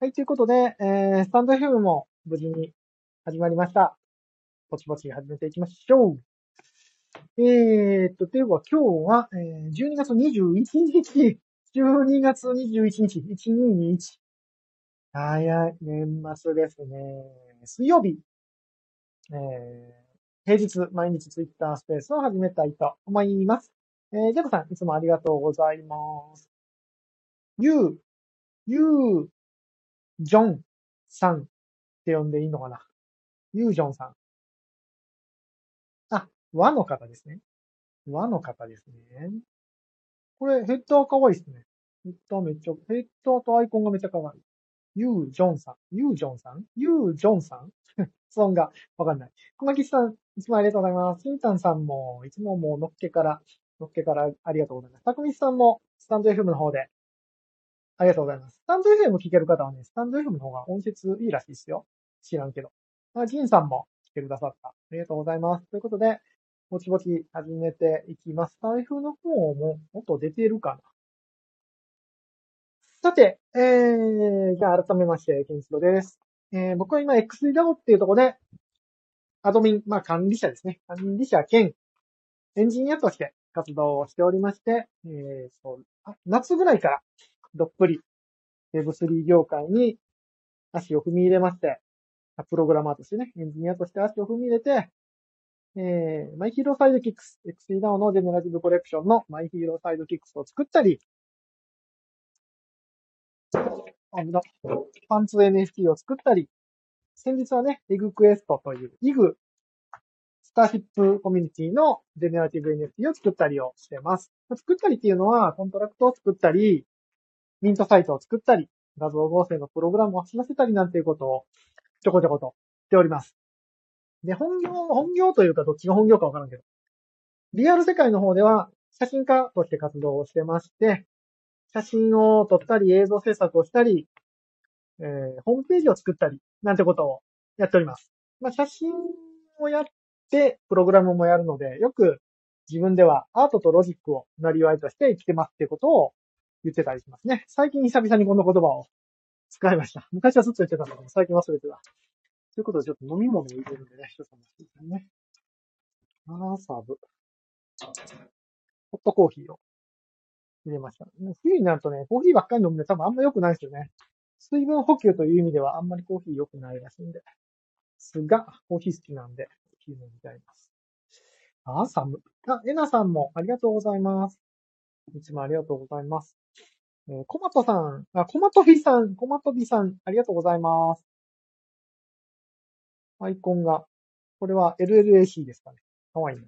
はい、ということで、えー、スタンド FM も無事に始まりました。ぼちぼち始めていきましょう。えーっと、では今日は、えー、12月21日、12月21日、1221。早い、年末ですね。水曜日、えー、平日、毎日ツイッタースペースを始めたいと思います。えー、ジャコさん、いつもありがとうございます。ゆう、ゆう、ジョンさんって呼んでいいのかな？ユージョンさん。あ、和の方ですね。和の方ですね。これ、ヘッダー可愛いですね。ヘッダーめっちゃ、ヘッダーとアイコンがめっちゃ可愛い。ユージョンさん。ユージョンさん？ユージョンさん？発音がわかんない。小牧さん、いつもありがとうございます。シンタンさんも、いつももうのっけから、のっけからありがとうございます。たくみさんも、スタンド FM の方で、ありがとうございます。スタンド FM 聞ける方はね、スタンド FM の方が音質いいらしいですよ。知らんけど。まあ、ジンさんも来てくださった。ありがとうございます。ということで、ぼちぼち始めていきます。台風の方も音出てるかなさて、えー、じゃあ改めまして、ケンシロです。えー、僕は今 XDAO っていうところで、アドミン、まあ管理者ですね。管理者兼エンジニアとして活動をしておりまして、えー、そう、あ夏ぐらいからどっぷり Web3 業界に足を踏み入れまして、プログラマーとしてね、エンジニアとして足を踏み入れて、えー、マイヒーローサイドキックス、XDAO のジェネラティブコレクションのマイヒーローサイドキックスを作ったり、パンツ NFT を作ったり、先日はね、イグクエストという、イグ、スターシップコミュニティのジェネラティブ NFT を作ったりをしてます。作ったりっていうのは、コントラクトを作ったり、ミントサイトを作ったり、画像合成のプログラムを走らせたりなんていうことをちょこちょことしております。で、本業、本業というかどっちが本業かわからんけど、リアル世界の方では写真家として活動をしてまして、写真を撮ったり映像制作をしたり、えー、ホームページを作ったり、なんてことをやっております。まあ、写真をやって、プログラムもやるので、よく自分ではアートとロジックをなりわいとして生きてますっていうことを言ってたりしますね。最近久々にこの言葉を使いました。昔はずっと言ってたんだけど、最近忘れてた。ということで、ちょっと飲み物を入れるんでね、一つ待ちくださいね。アーサブ。ホットコーヒーを入れました。冬になるとね、コーヒーばっかり飲むんで多分あんま良くないですよね。水分補給という意味ではあんまりコーヒー良くないらしいんで。すが、コーヒー好きなんで、コーヒー飲みたいます。あー、寒。あ、えなさんもありがとうございます。いつもありがとうございます。えー、コマトさん、あ、コマトビさん、コマトビさん、ありがとうございます。アイコンが、これは LLAC ですかね。かわいいな。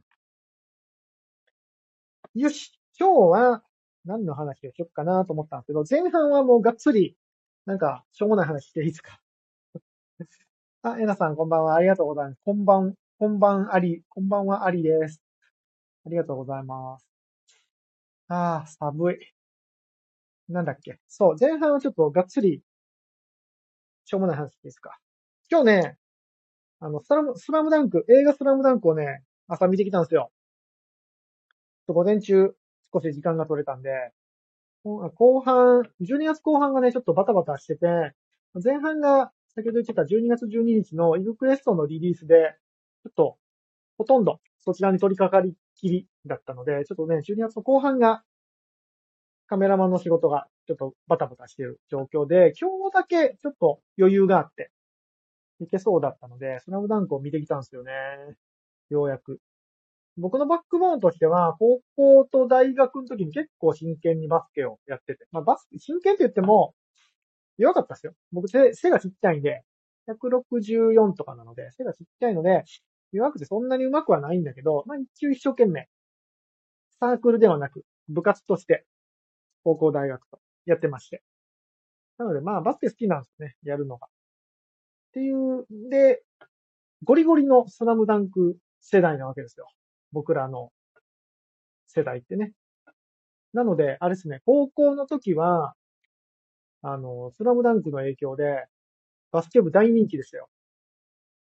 よし、今日は何の話をしよっかなと思ったんですけど、前半はもうがっつり、なんか、しょうもない話していいですか？あ、えなさん、こんばんは。ありがとうございます。こんばん、こんばんあり、こんばんはありです。ありがとうございます。ああ、寒い。なんだっけ？そう、前半はちょっとがっつり、しょうもない話ですか。今日ね、あの、スラム、スラムダンク、映画スラムダンクをね、朝見てきたんですよ。午前中、少し時間が取れたんで、後半、12月後半がね、ちょっとバタバタしてて、前半が、先ほど言ってた12月12日のイグクエストのリリースで、ちょっと、ほとんどそちらに取り掛かりきりだったので、ちょっとね、12月の後半が、カメラマンの仕事がちょっとバタバタしている状況で、今日だけちょっと余裕があって、いけそうだったので、スラムダンクを見てきたんですよね。ようやく。僕のバックボーンとしては、高校と大学の時に結構真剣にバスケをやってて、まあバス、真剣って言っても、弱かったですよ。僕背、背がちっちゃいんで、164とかなので、背がちっちゃいので、弱くてそんなに上手くはないんだけど、まあ一応一生懸命、サークルではなく、部活として、高校大学とやってまして。なのでまあバスケ好きなんですね、やるのが。っていう、で、ゴリゴリのスラムダンク世代なわけですよ。僕らの世代ってね。なので、あれですね、高校の時は、あの、スラムダンクの影響で、バスケ部大人気でしたよ。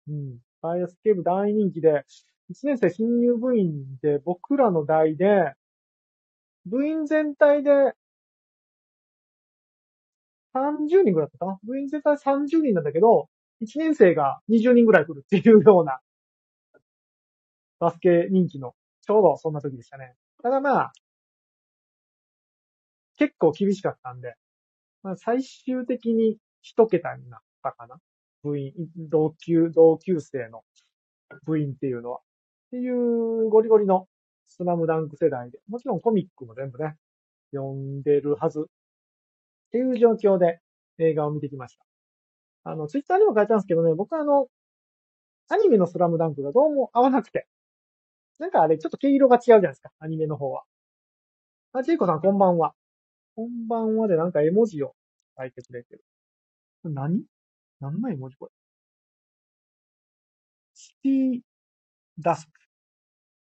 うん。バスケ部大人気で、1年生新入部員で、僕らの代で、部員全体で、30人ぐらいだったかな？部員全体30人なんだけど、1年生が20人ぐらい来るっていうような、バスケ人気の、ちょうどそんな時でしたね。ただまあ、結構厳しかったんで、まあ、最終的に一桁になったかな？部員、同級、同級生の部員っていうのは。っていうゴリゴリのスラムダンク世代で、もちろんコミックも全部ね、読んでるはず。っていう状況で映画を見てきました。あの、ツイッターにも書いてたんですけどね、僕はあの、アニメのスラムダンクがどうも合わなくて。なんかあれ、ちょっと毛色が違うじゃないですか、アニメの方は。あ、ジェイコさんこんばんは。こんばんはでなんか絵文字を書いてくれてる。何？何の絵文字これ？シティダスク。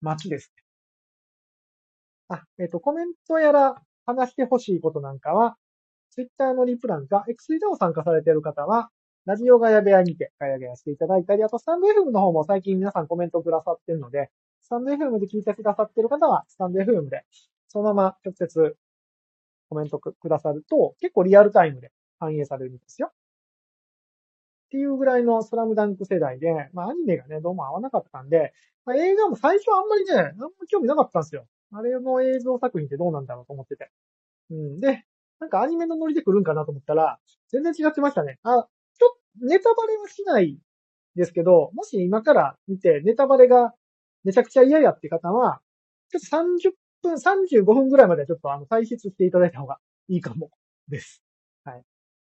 街ですね。あ、えっ、ー、と、コメントやら話してほしいことなんかは、ツイッターのリプランか、X イでも参加されている方は、ラジオガヤ部屋にてガヤガヤしていただいたり、あとスタンド FM の方も最近皆さんコメントくださってるので、スタンド FM で聞いてくださってる方は、スタンド FM で、そのまま直接コメントくださると、結構リアルタイムで反映されるんですよ。っていうぐらいのスラムダンク世代で、まあアニメがね、どうも合わなかったんで、まあ、映画も最初あんまりね、あんま興味なかったんですよ。あれの映像作品ってどうなんだろうと思ってて。うん。で、なんかアニメのノリで来るんかなと思ったら、全然違ってましたね。あ、ちょっとネタバレはしないですけど、もし今から見てネタバレがめちゃくちゃ嫌やって方は、ちょっと30分、35分ぐらいまでちょっとあの、退出していただいた方がいいかもです。はい。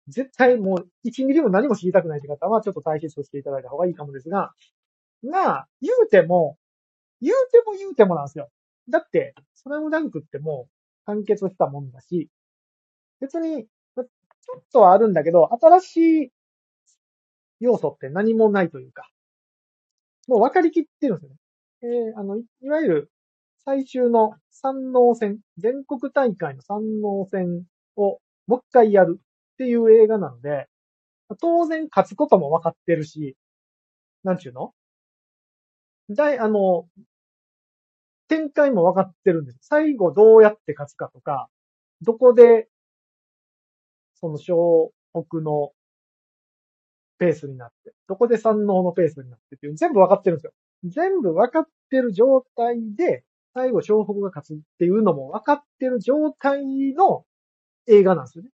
絶対もう1ミリも何も知りたくないって方はちょっと退出していただいた方がいいかもですが、まあ、言うても、言うても言うてもなんですよ。だって、スラムダンクってもう完結したもんだし、別に、ちょっとはあるんだけど、新しい要素って何もないというか、もう分かりきってるんですよね。えー、あの、いわゆる最終の三能戦、全国大会の三能戦をもう一回やるっていう映画なので、当然勝つことも分かってるし、なんちゅうの？だい、あの、展開も分かってるんです。最後どうやって勝つかとか、どこで、その湘北のペースになって、どこで山王のペースになってっていう全部分かってるんですよ。全部分かってる状態で、最後湘北が勝つっていうのも分かってる状態の映画なんですよね。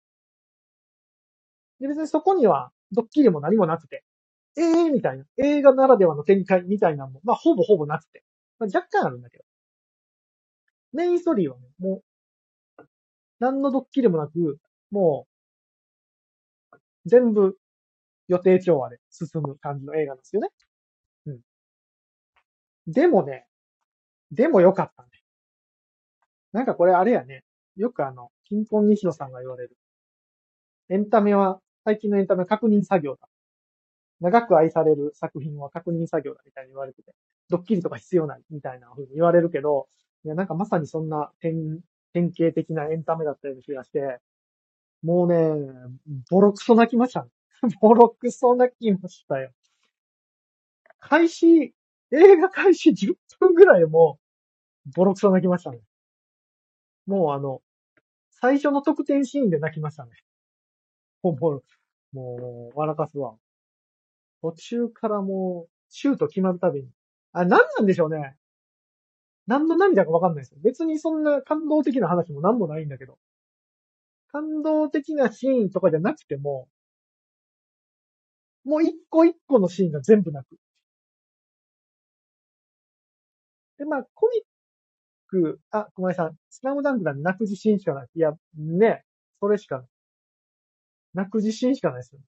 で、別にそこにはドッキリも何もなくて、ええー、みたいな、映画ならではの展開みたいなのも、まあ、ほぼほぼなくて、まあ、若干あるんだけど。メインストーリーはね、もう、何のドッキリもなく、もう、全部予定調和で進む感じの映画なんですよね。うん。でもね、でもよかったね。なんかこれあれやね。よくあの、金婚西野さんが言われる。エンタメは、最近のエンタメは確認作業だ。長く愛される作品は確認作業だみたいに言われてて、ドッキリとか必要ないみたいな風に言われるけど、いや、なんかまさにそんな、典型的なエンタメだったような気がして、もうね、ボロクソ泣きました。ボロクソ泣きましたよ。開始、映画開始10分ぐらいも、ボロクソ泣きましたね。もうあの、最初の特典シーンで泣きましたね。もう、もう、笑かすわ。途中からもう、シュート決まるたびに。あ、何なんでしょうね。何の涙かわかんないですよ。別にそんな感動的な話も何もないんだけど。感動的なシーンとかじゃなくても、もう一個一個のシーンが全部泣く。で、まあ、コミック、あ、小林さん、スラムダンクだ泣く自信しかない。いや、ね、それしかない。泣く自信しかないですよ。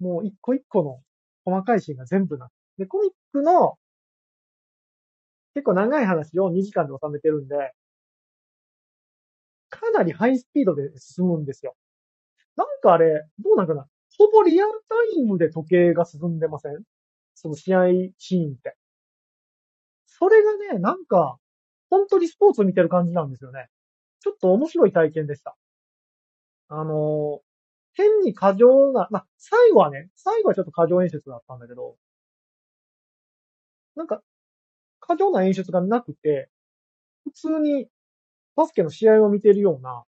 もう一個一個の細かいシーンが全部なく。で、コミックの結構長い話を2時間で収めてるんで、かなりハイスピードで進むんですよ。なんかあれ、どうなんかな？ほぼリアルタイムで時計が進んでません？その試合シーンって。それがね、なんか、本当にスポーツを見てる感じなんですよね。ちょっと面白い体験でした。あの変に過剰な、ま、最後はね、最後はちょっと過剰演出だったんだけど、なんか、過剰な演出がなくて、普通にバスケの試合を見てるような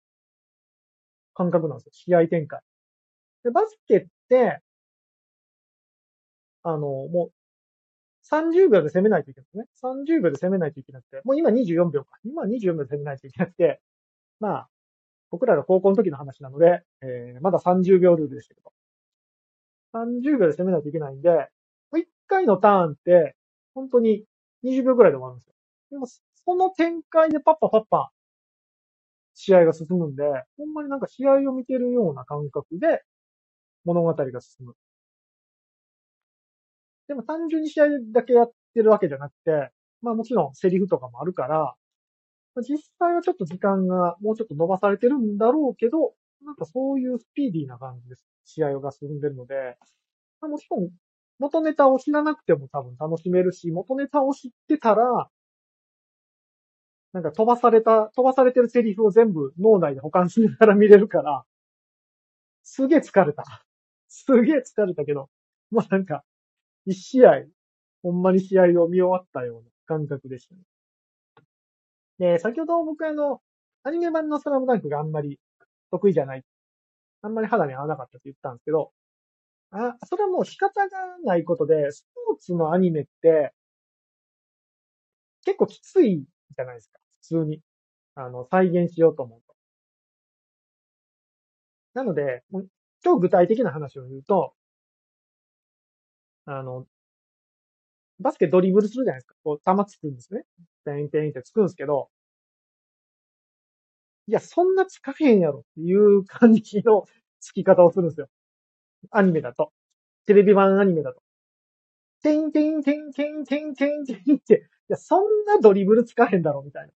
感覚なんですよ。試合展開。で、バスケって、あの、もう、30秒で攻めないといけないんですね。30秒で攻めないといけなくて、もう今24秒か。今24秒で攻めないといけなくて、まあ、僕らが高校の時の話なので、えー、まだ30秒ルールでしたけど。30秒で攻めないといけないんで、1回のターンって、本当に20秒ぐらいで終わるんですよ。でも、その展開でパッパパッパ、試合が進むんで、ほんまになんか試合を見てるような感覚で、物語が進む。でも単純に試合だけやってるわけじゃなくて、まあもちろんセリフとかもあるから、実際はちょっと時間がもうちょっと伸ばされてるんだろうけど、なんかそういうスピーディーな感じです。試合が進んでるので、まあもちろん元ネタを知らなくても多分楽しめるし、元ネタを知ってたら、なんか飛ばされた、飛ばされてるセリフを全部脳内で保管しながら見れるから、すげえ疲れた。すげえ疲れたけど、もうなんか、一試合、ほんまに試合を見終わったような感覚でしたね。で、先ほど僕あの、アニメ版のスラムダンクがあんまり得意じゃない。あんまり肌に合わなかったって言ったんですけど、あ、それはもう仕方がないことで、スポーツのアニメって、結構きついじゃないですか。普通に。あの、再現しようと思うと。なので、もう超具体的な話を言うと、あの、バスケドリブルするじゃないですか。こう、球つくんですね。ペンペンってつくんですけど、いや、そんなつかへんやろっていう感じの つき方をするんですよ。アニメだと。テレビ版アニメだと。てんてんてんてんてんてんてんって、いや、そんなドリブルつかへんだろみたいな。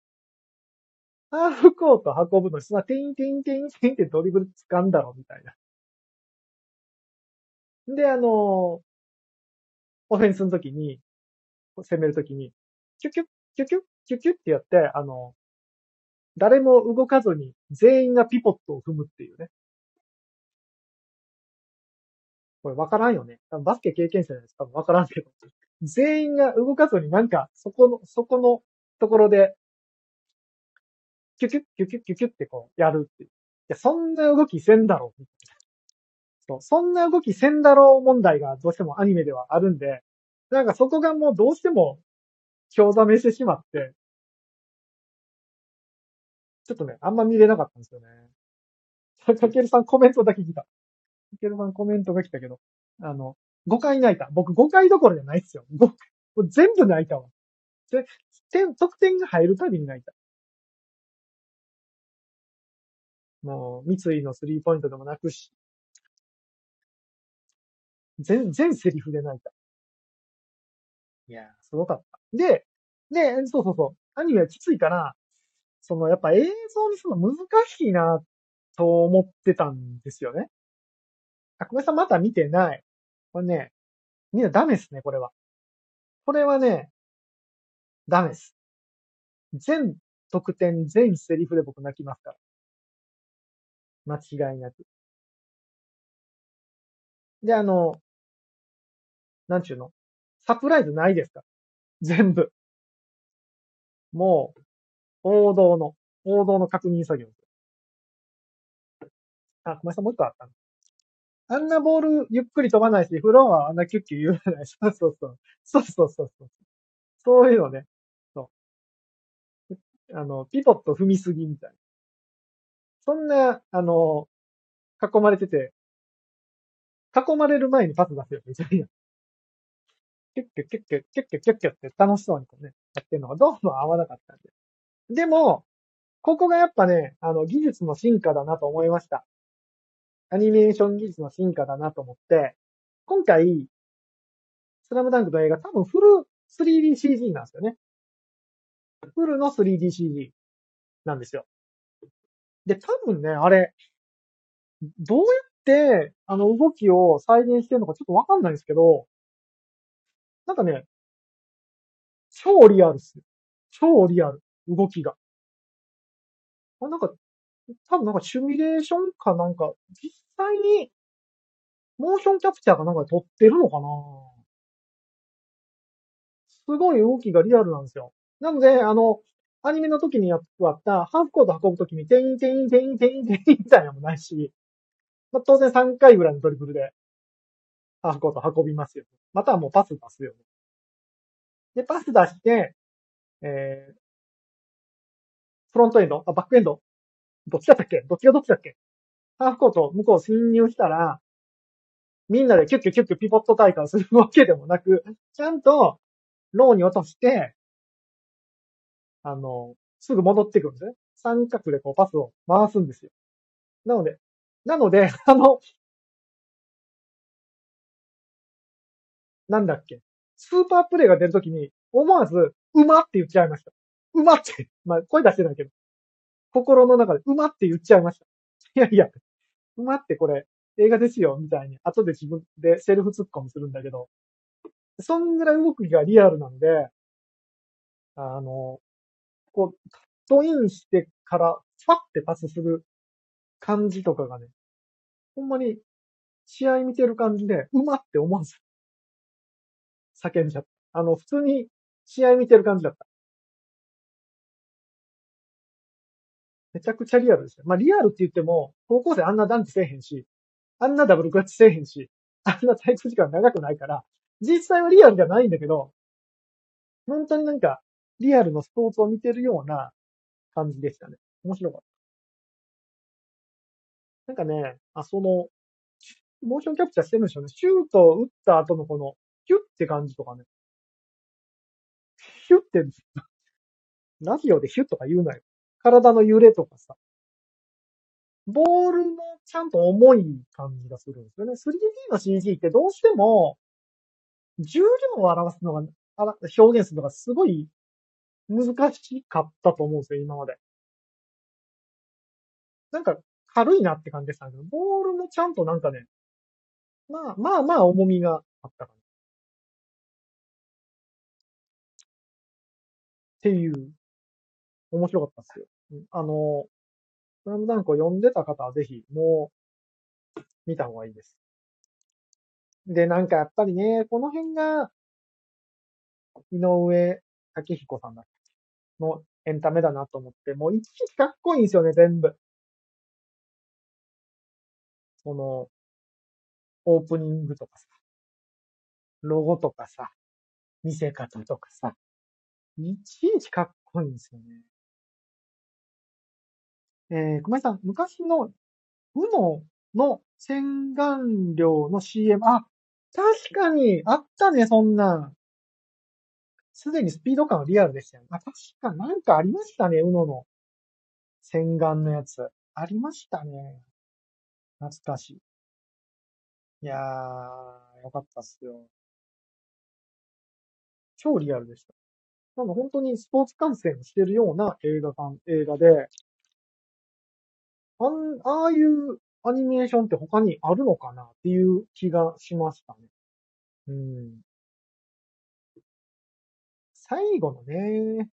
ハーフコート運ぶのに、そんなてんてんてんてんってドリブルつかんだろみたいな。で、あの、オフェンスの時に、攻める時に、キュキュッ、キュキュッ、キュキュッってやって、あの、誰も動かずに全員がピポットを踏むっていうね。これ分からんよね。多分バスケ経験者じゃないです。多分分からんけど。全員が動かずになんか、そこの、そこのところで、キュキュッ、キュキュッ、キュキュッってこう、やるっていう。いや、そんな動きせんだろう。そう、そんな動きせんだろう問題がどうしてもアニメではあるんで、なんかそこがもうどうしても、興ざめしてしまって、ちょっとね、あんま見れなかったんですよね。かけるさんコメントだけ来た。かけるさんコメントが来たけど、あの、5回泣いた。僕5回どころじゃないっすよ。もう全部泣いたわ。で、点、得点が入るたびに泣いた。もう、三井のスリーポイントでもなくし、全、全セリフで泣いた。いやー、すごかった。で、で、そうそうそう。アニメはきついから、その、やっぱ映像にするの難しいな、と思ってたんですよね。あ、小林さんまだ見てない。これね、みんなダメですね、これは。これはね、ダメです。全得点、全セリフで僕泣きますから。間違いなく。で、あの、なんちゅうの？サプライズないですか？全部。もう、王道の、王道の確認作業。あ、ごめんなさい、もう一個あったの？あんなボールゆっくり飛ばないし、フロアはあんなキュッキュ言わない。そうそうそう。そうそうそうそう。そういうのね。そう。あの、ピポット踏みすぎみたいな。そんな、あの、囲まれてて、囲まれる前にパス出せよ、みたいな。キュッキュッキュッキュッキュッキュッキュッキュッって楽しそうにこうね、やってるのがどうも合わなかったんで。でも、ここがやっぱね、あの、技術の進化だなと思いました。アニメーション技術の進化だなと思って、今回、スラムダンクの映画多分フル 3DCG なんですよね。フルの 3DCG なんですよ。で、多分ね、あれ、どうやって、あの動きを再現してるのかちょっとわかんないんですけど、なんかね、超リアルっすよ。超リアル。動きが。あ、なんか、多分なんかシミュレーションかなんか、実際に、モーションキャプチャーかなんかで撮ってるのかなすごい動きがリアルなんですよ。なので、あの、アニメの時にやったハーフコート運ぶ時に、てんてんてんてんてんみたいなのもないし、まあ、当然3回ぐらいのドリブルで、ハーフコート運びますよ。またはもうパス出すよ。で、パス出して、えー、フロントエンドあ、バックエンドどっちだったっけ？どっちがどっちだっけ？ハーフコート向こう侵入したら、みんなでキュッキュッキュッキュッピボット大会するわけでもなく、ちゃんと、ローに落として、あの、すぐ戻ってくるんですね。三角でこうパスを回すんですよ。なので、なので、あの、なんだっけ。スーパープレイが出るときに、思わず、うまって言っちゃいました。うまって。まあ、声出してないけど。心の中で、うまって言っちゃいました。いやいや、うまってこれ、映画ですよ、みたいに、後で自分でセルフツッコミするんだけど、そんぐらい動きがリアルなので、あの、こう、カットインしてから、ファってパスする感じとかがね、ほんまに、試合見てる感じで、うまって思わず、叫んじゃった。あの、普通に試合見てる感じだった。めちゃくちゃリアルですよ。まあリアルって言っても、高校生あんなダンクせえへんし、あんなダブルクラッチせえへんし、あんな体育時間長くないから、実際はリアルじゃないんだけど、本当になんか、リアルのスポーツを見てるような感じでしたね。面白かった。なんかね、あ、その、モーションキャプチャーしてるんでしょうね。シュートを打った後のこの、ヒュッって感じとかね。ヒュッって、ラジオでヒュッとか言うなよ。体の揺れとかさ。ボールのちゃんと重い感じがするんですよね。3D の CG ってどうしても、重量を表すのが、表現するのがすごい難しかったと思うんですよ、今まで。なんか軽いなって感じでしたけど、ボールもちゃんとなんかね、まあまあまあ重みがあったかな。っていう、面白かったっすよ。あの、スラムダンクを読んでた方はぜひ、もう、見た方がいいです。で、なんかやっぱりね、この辺が、井上武彦さんだっけ？のエンタメだなと思って、もういちいちかっこいいんですよね、全部。その、オープニングとかさ、ロゴとかさ、見せ方とかさ、いちいちかっこいいんですよね。えー、熊井さん、昔の、ウノの洗顔料の CM、あ、確かに、あったね、そんなん。すでにスピード感はリアルでしたよね。あ、確か、なんかありましたね、ウノの洗顔のやつ。ありましたね。懐かしい。いやー、よかったっすよ。超リアルでした。なんか本当にスポーツ観戦してるような映画館、映画で、あん、ああいうアニメーションって他にあるのかなっていう気がしましたね。うん。最後のね、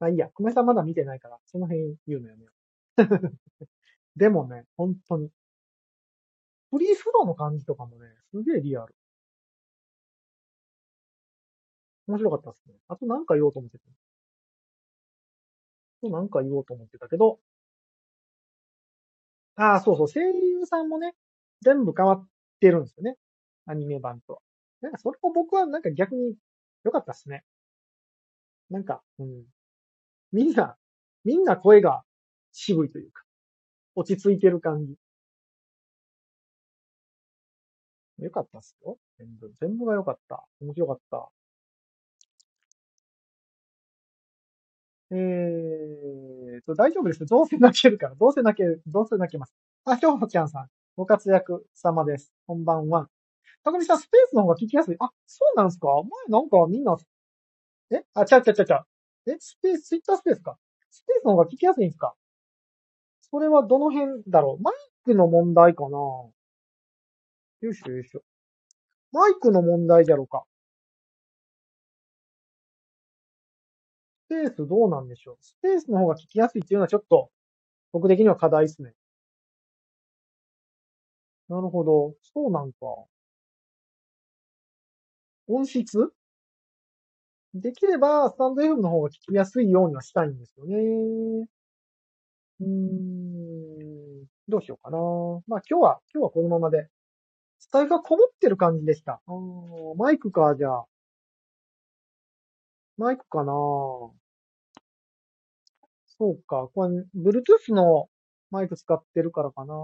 まあいいや、久米さんまだ見てないから、その辺言うのやめよね。でもね、本当に。フリーフローの感じとかもね、すげえリアル。面白かったっすね。あとなんか言おうと思ってた。あとなんか言おうと思ってたけど、ああ、そうそう、声優さんもね、全部変わってるんですよね。アニメ版とは。なんかそれも僕はなんか逆に良かったっすね。なんか、うん。みんな、みんな声が渋いというか、落ち着いてる感じ。よかったっすよ。全部、全部が良かった。面白かった。えーと、大丈夫です。どうせ泣けるから。どうせ泣ける。どうせ泣けます。あ、ひょうほちゃんさん。ご活躍様です。こんばんは。たくみさん、スペースの方が聞きやすい。あ、そうなんですか前なんかみんな、え？あ、ちゃうちゃうちゃうちゃう。え？スペース、ツイッタースペースか。スペースの方が聞きやすいんですか？それはどの辺だろう？マイクの問題かな？よいしょよいしょ。マイクの問題じゃろうか。スペースどうなんでしょう？スペースの方が聞きやすいっていうのはちょっと、僕的には課題ですね。なるほど。そうなんか。音質？できれば、スタンド FM の方が聞きやすいようにはしたいんですよね。うーん。どうしようかな。まあ今日は、今日はこのままで。スタイルがこもってる感じでした。マイクか、じゃあ。マイクかなそうか。これ、Bluetooth のマイク使ってるからかな。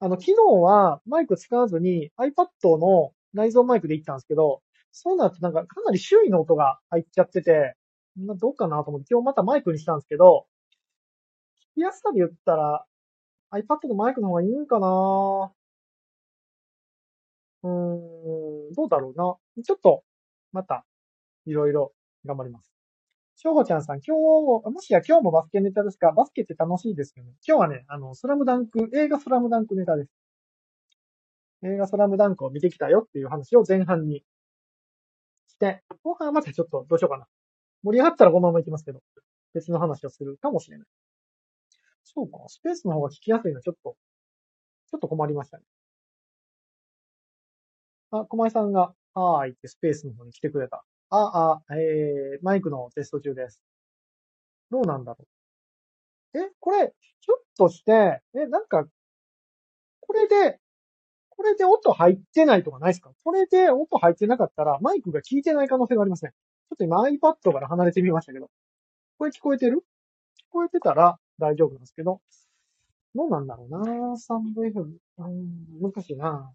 あの、昨日はマイク使わずに iPad の内蔵マイクで行ったんですけど、そうなるとなんかかなり周囲の音が入っちゃってて、どうかなと思って今日またマイクにしたんですけど、聞きやすさで言ったら iPad のマイクの方がいいんかなうーん、どうだろうな。ちょっと、また、いろいろ頑張ります。しょうほちゃんさん、今日、もしや今日もバスケネタですか？バスケって楽しいですよね。今日はね、あの、スラムダンク、映画スラムダンクネタです。映画スラムダンクを見てきたよっていう話を前半にして、後半はまたちょっとどうしようかな。盛り上がったらこのまま行きますけど、別の話をするかもしれない。そうか、スペースの方が聞きやすいのはちょっと、ちょっと困りましたね。あ、小前さんが、はーいってスペースの方に来てくれた。あ、あ、えー、マイクのテスト中です。どうなんだろう。え、これ、ひょっとして、え、なんか、これで、これで音入ってないとかないですか？これで音入ってなかったら、マイクが聞いてない可能性がありますね。ちょっと今 iPad から離れてみましたけど。これ聞こえてる？聞こえてたら大丈夫なんですけど。どうなんだろうな？スタンド F。うん、難しいな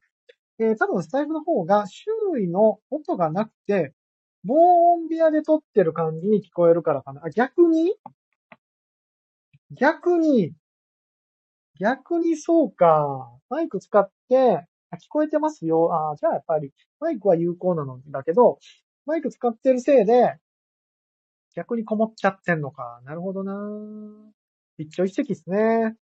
えー、多分スタイルの方が周囲の音がなくて、防音部屋で撮ってる感じに聞こえるからかな。あ、逆に？逆に、逆にそうか。マイク使って、あ聞こえてますよ。あじゃあやっぱり、マイクは有効なのだけど、マイク使ってるせいで、逆にこもっちゃってんのか。なるほどな一朝一夕っすね。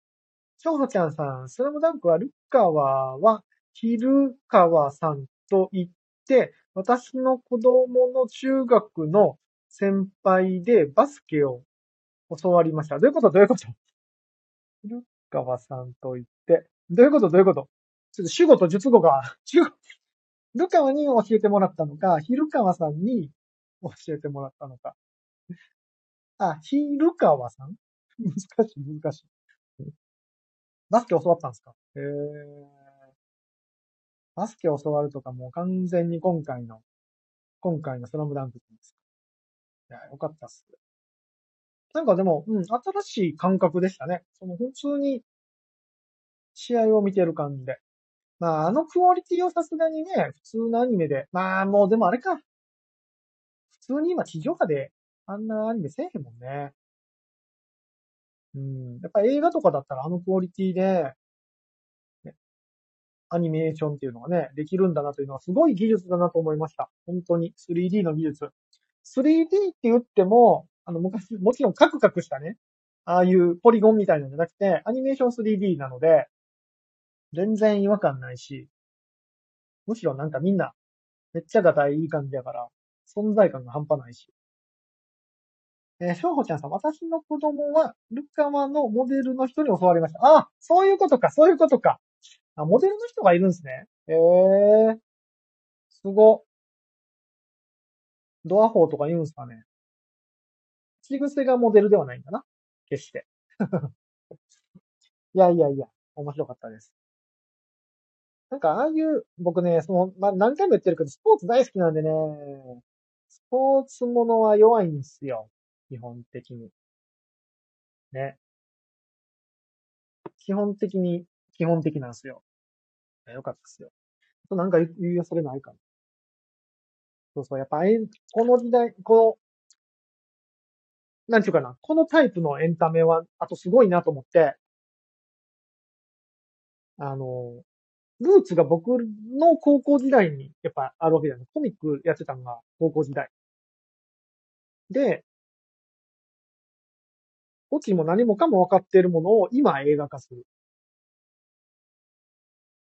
しょうほちゃんさん、スラムダンクはルッカワは、ヒルカワさんと言って、私の子供の中学の先輩でバスケを教わりました。どういうこと？どういうこと？ルワさんと言って、どういうこと？どういうこと？ちょっと主語と述語が、主語、ルカワに教えてもらったのか、ヒルカワさんに教えてもらったのか。あ、ヒルカワさん？難しい、難しい。バスケ教わったんですか？へー。バスケ教わるとかもう完全に今回の、今回のスラムダンクです。いや、よかったっす。なんかでも、うん、新しい感覚でしたね。その普通に試合を見てる感じで。まあ、あのクオリティをさすがにね、普通のアニメで、まあもうでもあれか。普通に今地上波であんなアニメせえへんもんね。うん。やっぱ映画とかだったらあのクオリティで、ね、アニメーションっていうのがね、できるんだなというのはすごい技術だなと思いました。本当に 3D の技術。3D って言っても、あの昔、もちろんカクカクしたね、ああいうポリゴンみたいなんじゃなくて、アニメーション 3D なので、全然違和感ないし、むしろなんかみんな、めっちゃがたいいい感じだから、存在感が半端ないし。えー、しょうほちゃんさん、私の子供は、ルカワのモデルの人に教わりました。あ、そういうことか、そういうことか。あ、モデルの人がいるんですね。ええー、すご。ドアホーとか言うんすかね。口癖がモデルではないんだな。決して。いやいやいや、面白かったです。なんか、ああいう、僕ね、その、まあ、何回も言ってるけど、スポーツ大好きなんでね、スポーツものは弱いんですよ。基本的に。ね。基本的に、基本的なんですよ。よかったですよ。なんか言うよ、それないかな。そうそう、やっぱ、この時代、この、なんちゅうかな、このタイプのエンタメは、あとすごいなと思って、あの、ルーツが僕の高校時代にやっぱあるわけだよね。コミックやってたのが高校時代。で、オチも何もかも分かっているものを今映画化する。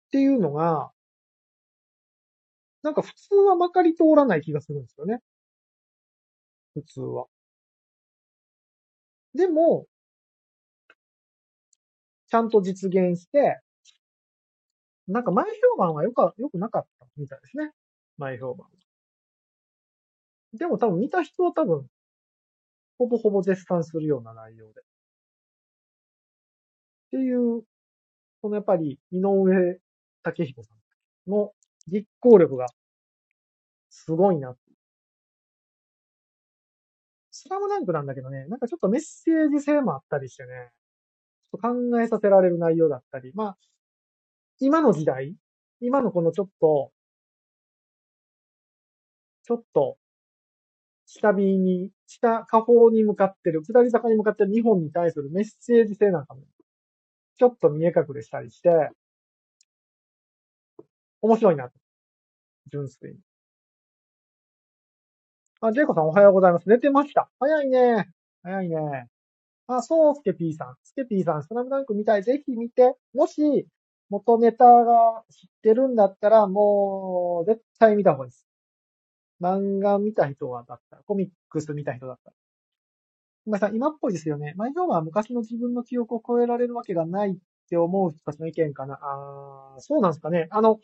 っていうのが、なんか普通はまかり通らない気がするんですよね。普通は。でも、ちゃんと実現して、なんか前評判はよか、良くなかったみたいですね。前評判。でも多分見た人は多分、ほぼほぼ絶賛するような内容で。っていう、このやっぱり、井上武彦さんの実行力が、すごいな。スラムダンクなんだけどね、なんかちょっとメッセージ性もあったりしてね、ちょっと考えさせられる内容だったり、まあ、今の時代、今のこのちょっと、ちょっと、下火に、下、下方に向かってる、下り坂に向かってる日本に対するメッセージ性なんかも、ちょっと見え隠れしたりして、面白いな。純粋に。あ、ジェイコさんおはようございます。寝てました。早いね。早いね。あ、そう、スケピーさん。スケピーさん、スラムダンク見たい。ぜひ見て。もし、元ネタが知ってるんだったら、もう、絶対見た方がいいです。漫画見た人はだったら、コミックス見た人だったら。今さん、今っぽいですよね。前評は昔の自分の記憶を超えられるわけがないって思う人たちの意見かな。あー、そうなんですかね。あの、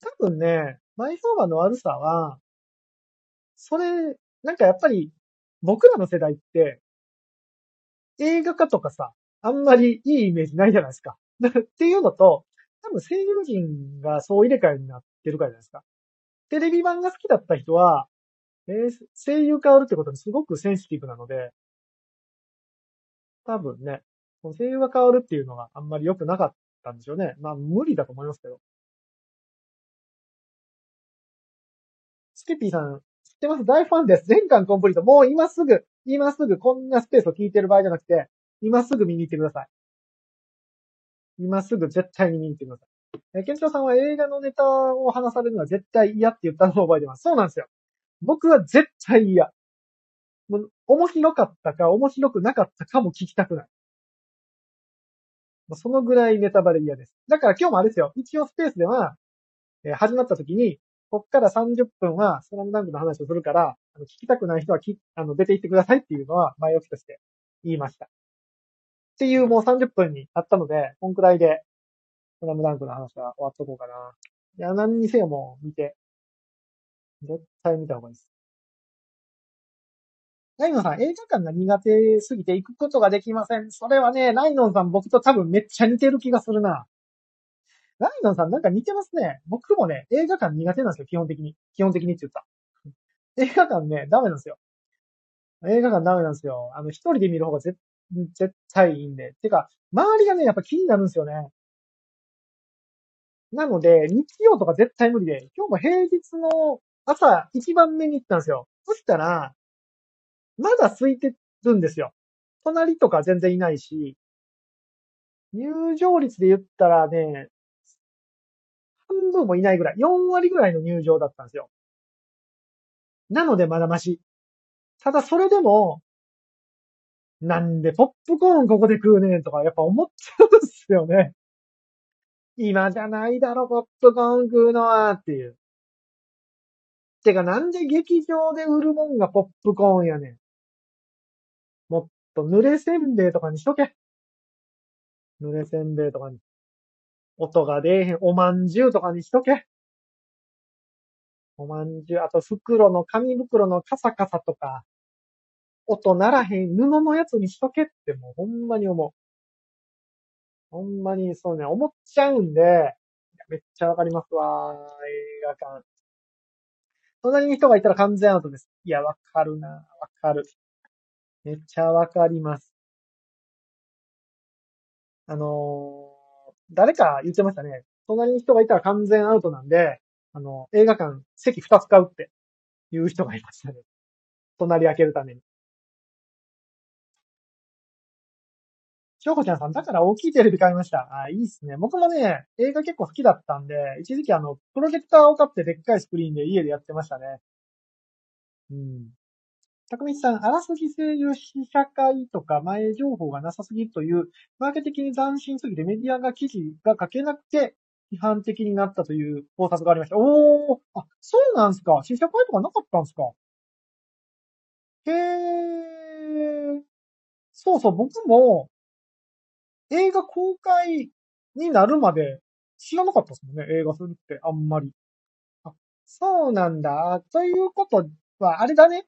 多分ね、前評判の悪さは、それ、なんかやっぱり、僕らの世代って、映画化とかさ、あんまりいいイメージないじゃないですか。っていうのと、多分声優陣が総入れ替えになってるからじゃないですか。テレビ版が好きだった人は、えー声優変わるってことにすごくセンシティブなので、多分ね、この声優が変わるっていうのがあんまり良くなかったんでしょうね。まあ無理だと思いますけど。スケピーさん、ってます大ファンです。全巻コンプリート。もう今すぐ、今すぐこんなスペースを聞いてる場合じゃなくて、今すぐ見に行ってください。今すぐ絶対見に行ってください。え、ケンチロさんは映画のネタを話されるのは絶対嫌って言ったのを覚えてます。そうなんですよ。僕は絶対嫌。もう面白かったか面白くなかったかも聞きたくない。そのぐらいネタバレ嫌です。だから今日もあれですよ。一応スペースでは、えー始まった時に、こっから30分はスラムダンクの話をするから、あの聞きたくない人はきあの出て行ってくださいっていうのは前置きとして言いました。っていうもう30分にあったので、こんくらいで、スラムダンクの話は終わっとこうかな。いや、何にせよもう見て。絶対見た方がいいです。ライノンさん、映画館が苦手すぎて行くことができません。それはね、ライノンさん僕と多分めっちゃ似てる気がするな。ライノンさんなんか似てますね。僕もね、映画館苦手なんですよ、基本的に。基本的にって言った。映画館ね、ダメなんですよ。映画館ダメなんですよ。あの、一人で見る方が絶絶対いいんで。てか、周りがね、やっぱ気になるんですよね。なので、日曜とか絶対無理で、今日も平日の朝一番目に行ったんですよ。そしたら、まだ空いてるんですよ。隣とか全然いないし、入場率で言ったらね、半分もいないぐらい、4割ぐらいの入場だったんですよ。なのでまだまし。ただそれでも、なんでポップコーンここで食うねんとかやっぱ思っちゃうんですよね。今じゃないだろ、ポップコーン食うのは、っていう。てかなんで劇場で売るもんがポップコーンやねん。もっと濡れせんべいとかにしとけ。濡れせんべいとかに。音が出えへん。おまんじゅうとかにしとけ。おまんじゅう、あと袋の、紙袋のカサカサとか、音ならへん布のやつにしとけってもうほんまに思う。ほんまにそうね、思っちゃうんで、めっちゃわかりますわ、映画館。隣に人がいたら完全アウトです。いや、わかるな、わかる。めっちゃわかります。あのー誰か言ってましたね。隣に人がいたら完全アウトなんで、あの、映画館席2つ買うっていう人がいましたね。隣開けるために。しょうこちゃんさん、だから大きいテレビ買いました。あ、いいっすね。僕もね、映画結構好きだったんで、一時期あの、プロジェクターを買ってでっかいスクリーンで家でやってましたね。うん。たくみさん、あらすじ声優試写会とか前情報がなさすぎるという、マーケ的に斬新すぎてメディアが記事が書けなくて、批判的になったという考察がありました。おー、あ、そうなんすか試写会とかなかったんすかへー。そうそう、僕も、映画公開になるまで知らなかったですもんね、映画するってあんまり。あ、そうなんだ。ということは、あれだね。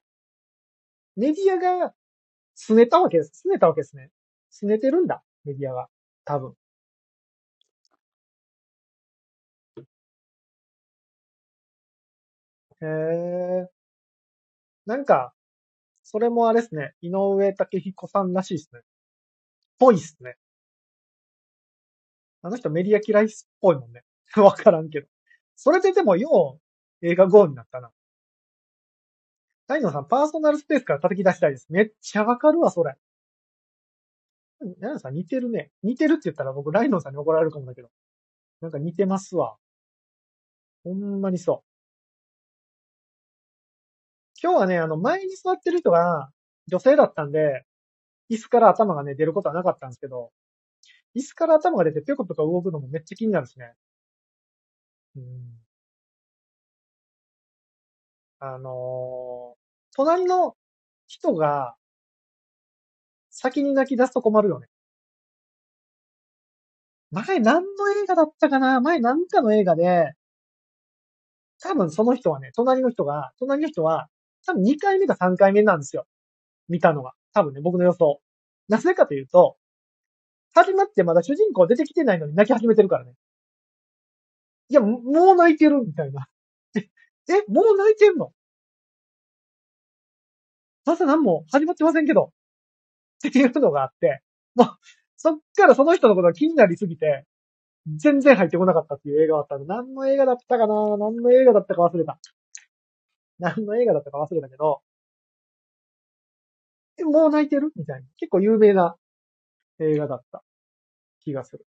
メディアが、拗ねたわけです。拗ねたわけですね。拗ねてるんだ。メディアが。多分。へえ。なんか、それもあれですね。井上武彦さんらしいですね。ぽいっすね。あの人メディア嫌いっぽいもんね。わからんけど。それででもよう映画ゴーになったな。ライノさん、パーソナルスペースから叩き出したいです。めっちゃわかるわ、それ。ライノさん似てるね。似てるって言ったら僕、ライノさんに怒られるかもだけど。なんか似てますわ。ほんまにそう。今日はね、あの、前に座ってる人が女性だったんで、椅子から頭がね、出ることはなかったんですけど、椅子から頭が出てぴょこぴょこ動くのもめっちゃ気になるしね。うん。あのー、隣の人が先に泣き出すと困るよね。前何の映画だったかな？前何かの映画で、多分その人はね、隣の人が、隣の人は、多分2回目か3回目なんですよ。見たのが。多分ね、僕の予想。なぜかというと、始まってまだ主人公出てきてないのに泣き始めてるからね。いや、もう泣いてるみたいな。え、え、もう泣いてんの？まだ何も始まってませんけど。っていうのがあって、もう、そっからその人のことが気になりすぎて、全然入ってこなかったっていう映画だったの。何の映画だったかな？何の映画だったか忘れた。何の映画だったか忘れたけど、え、もう泣いてる？みたいな。結構有名な映画だった気がする。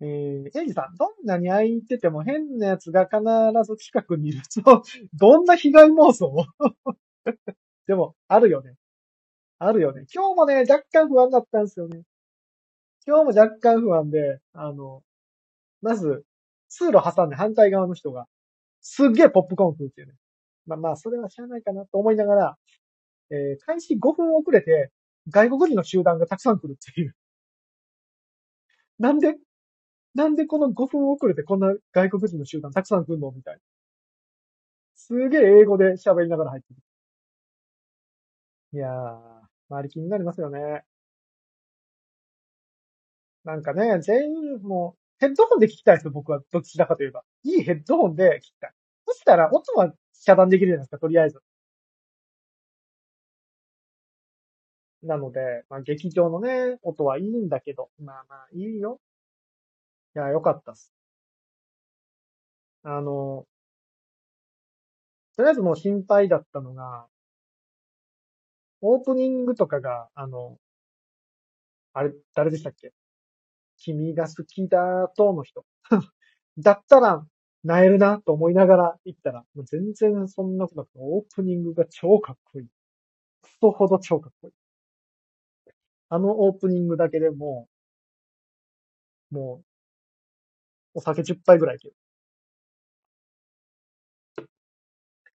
えー、エイジさん、どんなに空いてても変な奴が必ず近くにいる。そう、どんな被害妄想 でも、あるよね。あるよね。今日もね、若干不安だったんですよね。今日も若干不安で、あの、まず、通路挟んで反対側の人が、すっげえポップコーン食うっていうね。まあまあ、それは知らないかなと思いながら、えー、開始5分遅れて、外国人の集団がたくさん来るっていう。なんで、なんでこの5分遅れてこんな外国人の集団たくさん来るのみたいな。すげえ英語で喋りながら入ってる。いやー、周り気になりますよね。なんかね、全員もう、ヘッドホンで聞きたいですよ、僕は。どちらかといえば。いいヘッドホンで聞きたい。そしたら、音は遮断できるじゃないですか、とりあえず。なので、まあ、劇場のね、音はいいんだけど、まあまあ、いいよ。いや、よかったっす。あの、とりあえずもう心配だったのが、オープニングとかが、あの、あれ、誰でしたっけ？君が好きだとの人。だったら、なえるなと思いながら行ったら、もう全然そんなことなくて、オープニングが超かっこいい。クソほど超かっこいい。あのオープニングだけでも、もう、お酒10杯ぐらいいける。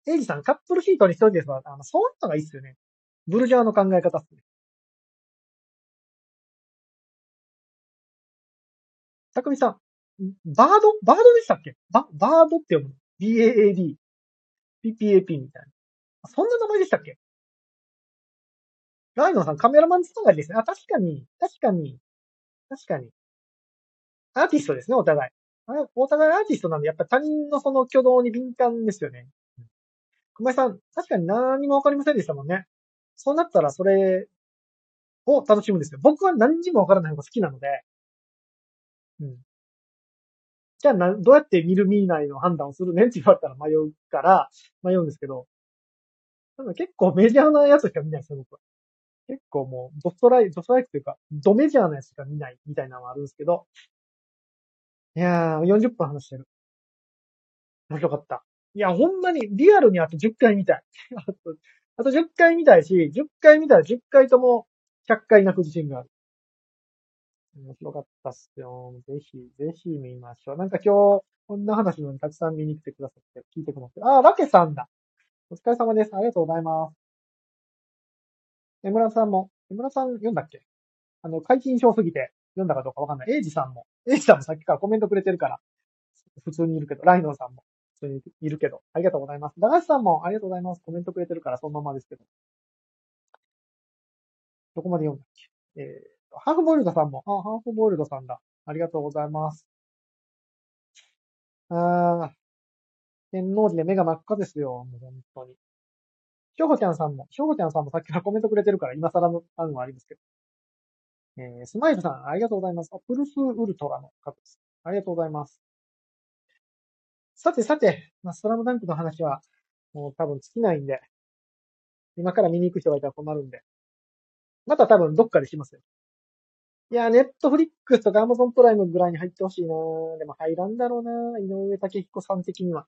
エイジさん、カップルヒートに一人ですわ。あの、そういうのがいいっすよね。ブルジャーの考え方っすね。たくみさん、バードバードでしたっけ？バ、バードって読む ?BAAD。PPAP みたいな。そんな名前でしたっけ？ライノンさん、カメラマンつながりですね。あ、確かに、確かに、確かに。アーティストですね、お互い。あお互いアーティストなんで、やっぱ他人のその挙動に敏感ですよね。うん熊井さん、確かに何もわかりませんでしたもんね。そうなったらそれを楽しむんですよ。僕は何にもわからない方が好きなので、うん。じゃあな、どうやって見る見ないの判断をするねって言われたら迷うから、迷うんですけど、ただ結構メジャーなやつしか見ないですよ、僕は。結構もう、ドストライ、ドストライクというか、ドメジャーなやつしか見ないみたいなのはあるんですけど、いやー、40分話してる。面白かった。いや、ほんまに、リアルにあと10回見たい。あと、あと10回見たいし、10回見たら10回とも100回泣く自信がある。面白かったっすよ。ぜひ、ぜひ見ましょう。なんか今日、こんな話のにたくさん見に来てくださって、聞いてくださって。あ、ラケさんだ。お疲れ様です。ありがとうございます。江村さんも、江村さん読んだっけ？あの、解禁症すぎて読んだかどうかわかんない。エイジさんも、エイジさんもさっきからコメントくれてるから、普通にいるけど、ライノンさんも。普通にいるけど。ありがとうございます。駄菓子さんもありがとうございます。コメントくれてるからそのままですけど。どこまで読んだっけ？えー、ハーフボイルドさんも、あ、ハーフボイルドさんだ。ありがとうございます。あー、天王寺で目が真っ赤ですよ。もう本当に。しょうほちゃんさんも、しょうほちゃんさんもさっきからコメントくれてるから、今更の案はありますけど。えー、スマイルさん、ありがとうございます。あ、プルスウルトラの方です。ありがとうございます。さてさて、まあ、スラムダンクの話は、もう多分尽きないんで、今から見に行く人がいたら困るんで、また多分どっかでしますよ。いや、ネットフリックスとかアマゾンプライムぐらいに入ってほしいなでも入らんだろうな井上武彦さん的には。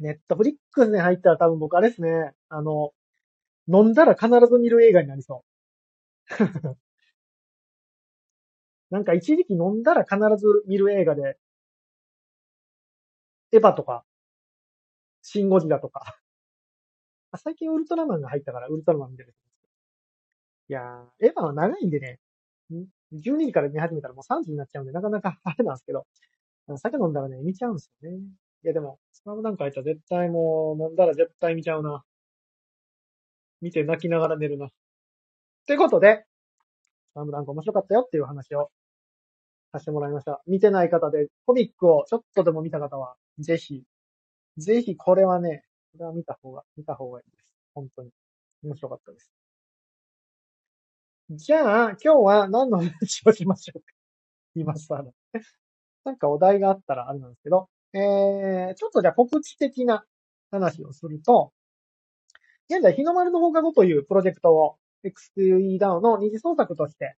ネットフリックスに入ったら多分僕あれですね。あの、飲んだら必ず見る映画になりそう。なんか一時期飲んだら必ず見る映画で、エヴァとか、シンゴジラとか。最近ウルトラマンが入ったからウルトラマン見てる。いやー、エヴァは長いんでね、12時から見始めたらもう3時になっちゃうんで、なかなか あれなんですけど、酒飲んだらね、見ちゃうんですよね。いやでも、スラムダンク入ったら絶対もう、飲んだら絶対見ちゃうな。見て泣きながら寝るな。ってことで、スラムダンク面白かったよっていう話をさせてもらいました。見てない方で、コミックをちょっとでも見た方は、ぜひ、ぜひこれはね、これは見た方が、見た方がいいです。本当に。面白かったです。じゃあ、今日は何の話をしましょうか？今更。なんかお題があったらあれなんですけど、えー、ちょっとじゃあ告知的な話をすると、現在、日の丸の放課後というプロジェクトを XQE ダウンの二次創作として、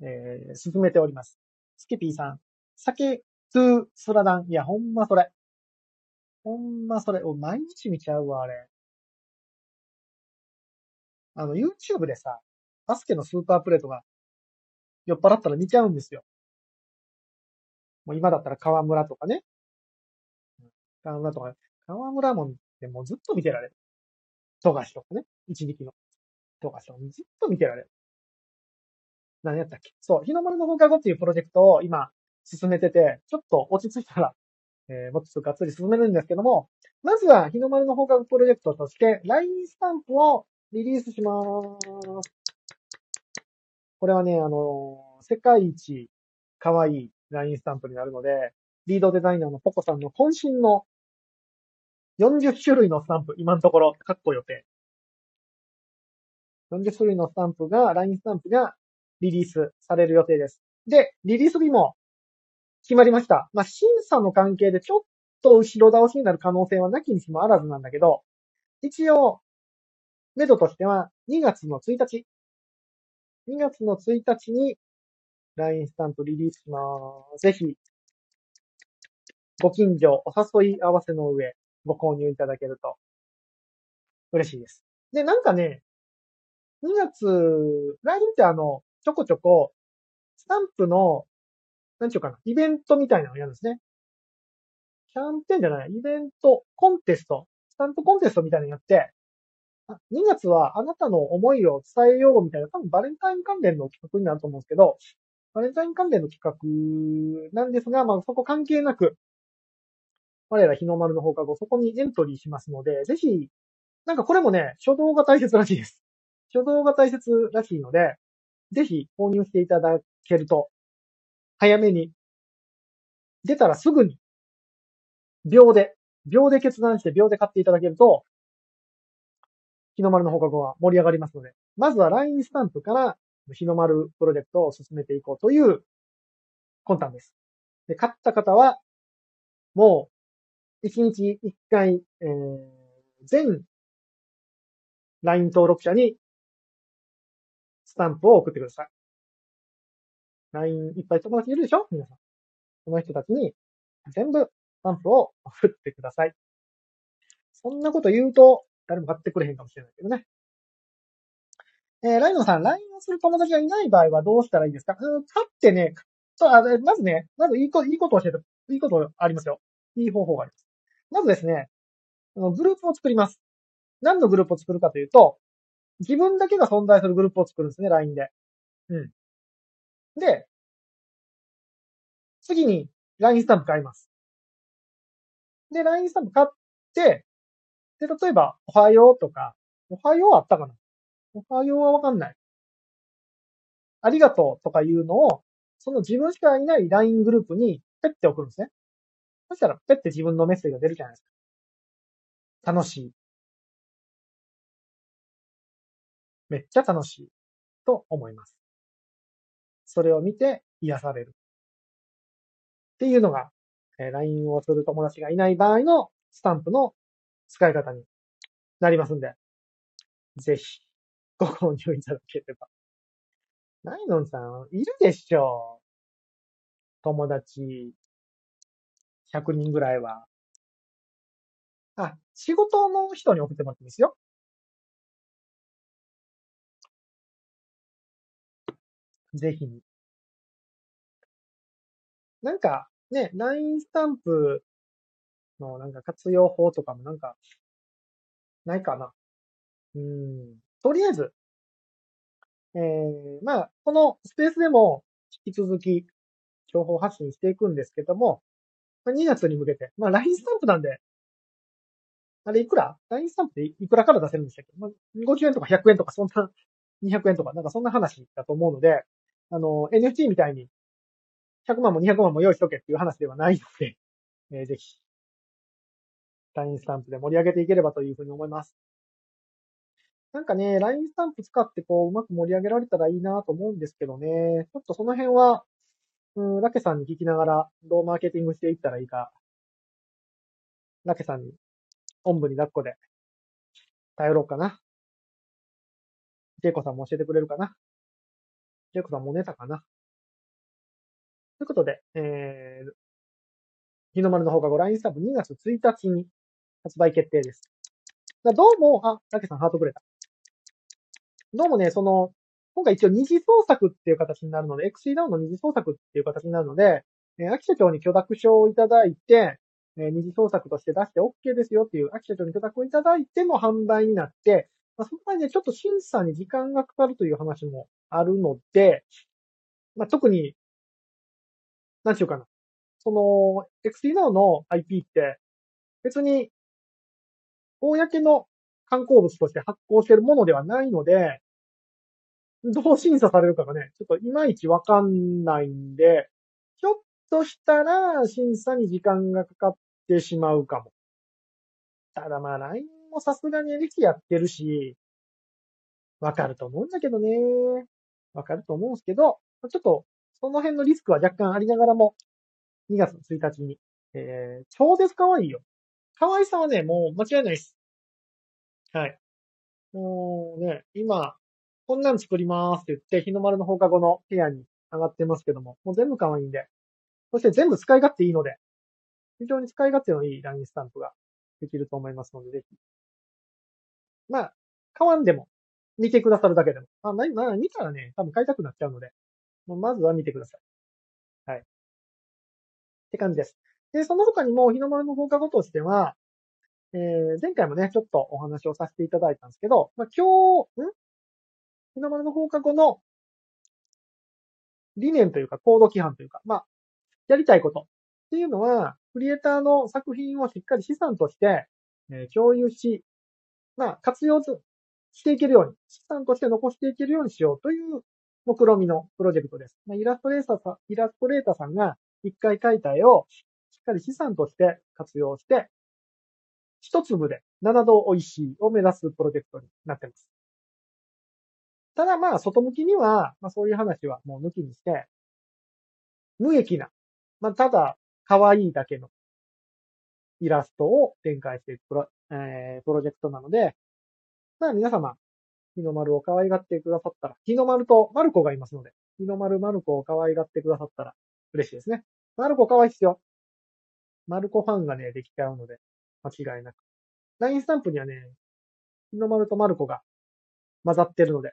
えー、進めております。スケピーさん、酒、トゥー、スラダン。いや、ほんまそれ。ほんまそれ。お、毎日見ちゃうわ、あれ。あの、YouTube でさ、バスケのスーパープレーとか酔っ払ったら見ちゃうんですよ。もう今だったら河村とかね。河村とか、ね河村もでもうずっと見てられる。富樫とかね。一時期の。富樫とかずっと見てられる。何やったっけ？そう、日の丸の放課後っていうプロジェクトを今進めてて、ちょっと落ち着いたら、えー、もっとがっつり進めるんですけども、まずは日の丸の放課後プロジェクトとして、LINE スタンプをリリースします。これはね、あの、世界一可愛い LINE スタンプになるので、リードデザイナーのポコさんの渾身の40種類のスタンプ、今のところ、カッコ予定。40種類のスタンプが、LINE スタンプがリリースされる予定です。で、リリース日も決まりました。まあ、審査の関係でちょっと後ろ倒しになる可能性はなきにしもあらずなんだけど、一応、メドとしては2月の1日。2月の1日に LINE スタンプリリースします。ぜひ、ご近所お誘い合わせの上、ご購入いただけると嬉しいです。で、なんかね、2月、LINE ってあの、ちょこちょこ、スタンプの、なんちゅうかな、イベントみたいなのをやるんですね。キャンペーンじゃない、イベント、コンテスト、スタンプコンテストみたいなのやって、2月はあなたの思いを伝えようみたいな、多分バレンタイン関連の企画になると思うんですけど、バレンタイン関連の企画なんですが、まあそこ関係なく、我ら日の丸の放課後、そこにエントリーしますので、ぜひ、なんかこれもね、初動が大切らしいです。初動が大切らしいので、ぜひ購入していただけると、早めに、出たらすぐに、秒で、秒で決断して秒で買っていただけると、日の丸の放課後は盛り上がりますので、まずは LINE スタンプから日の丸プロジェクトを進めていこうという魂胆です。で、買った方は、もう、1日1回、えー、全 LINE 登録者にスタンプを送ってください。LINE いっぱい友達いるでしょ？皆さん。その人たちに全部スタンプを送ってください。そんなこと言うと、誰も買ってくれへんかもしれないけどね。えー、ライノさん、LINE をする友達がいない場合はどうしたらいいですか？うん、買ってね、とあまずね、まずいいこと、いいこと教えて、いいことありますよ。いい方法があります。まずですね、グループを作ります。何のグループを作るかというと、自分だけが存在するグループを作るんですね、LINE で。うん。で、次に LINE スタンプ買います。で、LINE スタンプ買って、で、例えば、おはようとか、おはようあったかな？おはようはわかんない。ありがとうとかいうのを、その自分しかいない LINE グループにペッて送るんですね。そしたら、ペッて自分のメッセージが出るじゃないですか。楽しい。めっちゃ楽しい。と思います。それを見て癒される。っていうのが、えー LINE をする友達がいない場合のスタンプの使い方になりますんで、ぜひ、ご購入いただければ。ナイノンさん、いるでしょう。友達、100人ぐらいは。あ、仕事の人に送ってもらっていいですよ。ぜひ。なんか、ね、LINE スタンプのなんか活用法とかもなんか、ないかな。うん。とりあえず、えー、まあ、このスペースでも引き続き情報発信していくんですけども、2月に向けて、まあ LINE スタンプなんで、あれいくら ?LINE スタンプでいくらから出せるんでしたっけ、まあ、?50 円とか100円とかそんな、200円とかなんかそんな話だと思うので、あの、NFT みたいに100万も200万も用意しとけっていう話ではないので、えーぜひ、LINE スタンプで盛り上げていければというふうに思います。なんかね、LINE スタンプ使ってこう、うまく盛り上げられたらいいなと思うんですけどね、ちょっとその辺は、うん、ラケさんに聞きながら、どうマーケティングしていったらいいか、ラケさんに、おんぶに抱っこで、頼ろうかな。ジェイコさんも教えてくれるかな。ジェイコさんも寝たかな。ということで、えー、日の丸の放課後 LINE スタンプ2月1日に発売決定です。どうも、あ、ラケさんハートくれた。どうもね、その、今回一応二次創作っていう形になるので、XE ダウンの二次創作っていう形になるので、えー秋社長に許諾書をいただいて、えー二次創作として出して OK ですよっていう秋社長に許諾をいただいての販売になって、まあ、その場合ね、ちょっと審査に時間がかかるという話もあるので、まあ、特に、なんちゅうかな。その、XE ダウンの IP って、別に、公の観光物として発行しているものではないので、どう審査されるかがね、ちょっといまいちわかんないんで、ひょっとしたら審査に時間がかかってしまうかも。ただまあ LINE もさすがに歴やってるし、わかると思うんだけどね。わかると思うんですけど、ちょっとその辺のリスクは若干ありながらも、2月1日に、えー、超絶可愛いよ。可愛さはね、もう間違いないです。はい。もうね、今、こんなん作りますって言って、日の丸の放課後の部屋に上がってますけども、もう全部可愛いんで。そして全部使い勝手いいので、非常に使い勝手のいい LINE スタンプができると思いますので、ぜひ。まあ、買わんでも、見てくださるだけでも。まあ、まあ、まあ見たらね、多分買いたくなっちゃうので、もうまずは見てください。はい。って感じです。で、その他にも、日の丸の放課後としては、えー、前回もね、ちょっとお話をさせていただいたんですけど、まあ、今日、ん？日の丸の放課後の理念というか、行動規範というか、まあ、やりたいことっていうのは、クリエイターの作品をしっかり資産として、え共有し、まあ、活用していけるように、資産として残していけるようにしようという目論みのプロジェクトです。ま、イラストレーターさん、イラストレーターさんが一回描いた絵をしっかり資産として活用して、一粒で7度美味しいを目指すプロジェクトになっています。ただまあ、外向きには、まあそういう話はもう抜きにして、無益な、まあただ可愛いだけのイラストを展開していくプロ,、えープロジェクトなので、まあ皆様、日の丸を可愛がってくださったら、日の丸とマルコがいますので、日の丸マルコを可愛がってくださったら嬉しいですね。マルコ可愛いっすよ。マルコファンがね、できちゃうので、間違いなく。LINE スタンプにはね、日の丸とマルコが混ざってるので、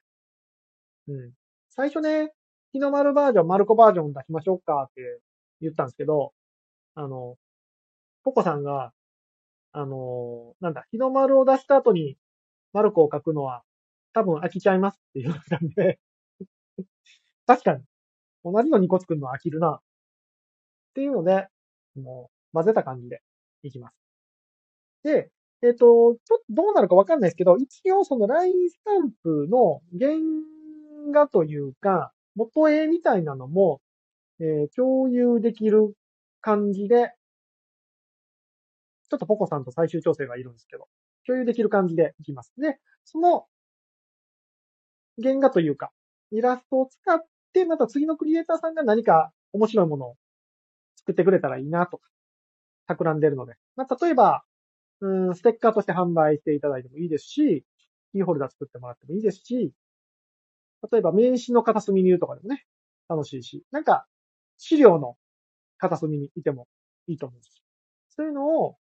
うん。最初ね、日の丸バージョン、マルコバージョン出しましょうかって言ったんですけど、あの、ポコさんが、あの、なんだ、日の丸を出した後にマルコを書くのは多分飽きちゃいますって言われたんで 確かに、同じの2個作るのは飽きるな。っていうので、もう混ぜた感じでいきます。で、えっ、と、ちょっとどうなるかわかんないですけど、一応その LINE スタンプの原画というか、元絵みたいなのも、えー共有できる感じで、ちょっとポコさんと最終調整がいるんですけど、共有できる感じでいきます。で、その原画というか、イラストを使って、また次のクリエイターさんが何か面白いものを作ってくれたらいいなとか、企んでるので。まあ、例えば、うん、ステッカーとして販売していただいてもいいですし、キーホルダー作ってもらってもいいですし、例えば名刺の片隅にいるとかでもね、楽しいし、なんか、資料の片隅にいてもいいと思うし、そういうのを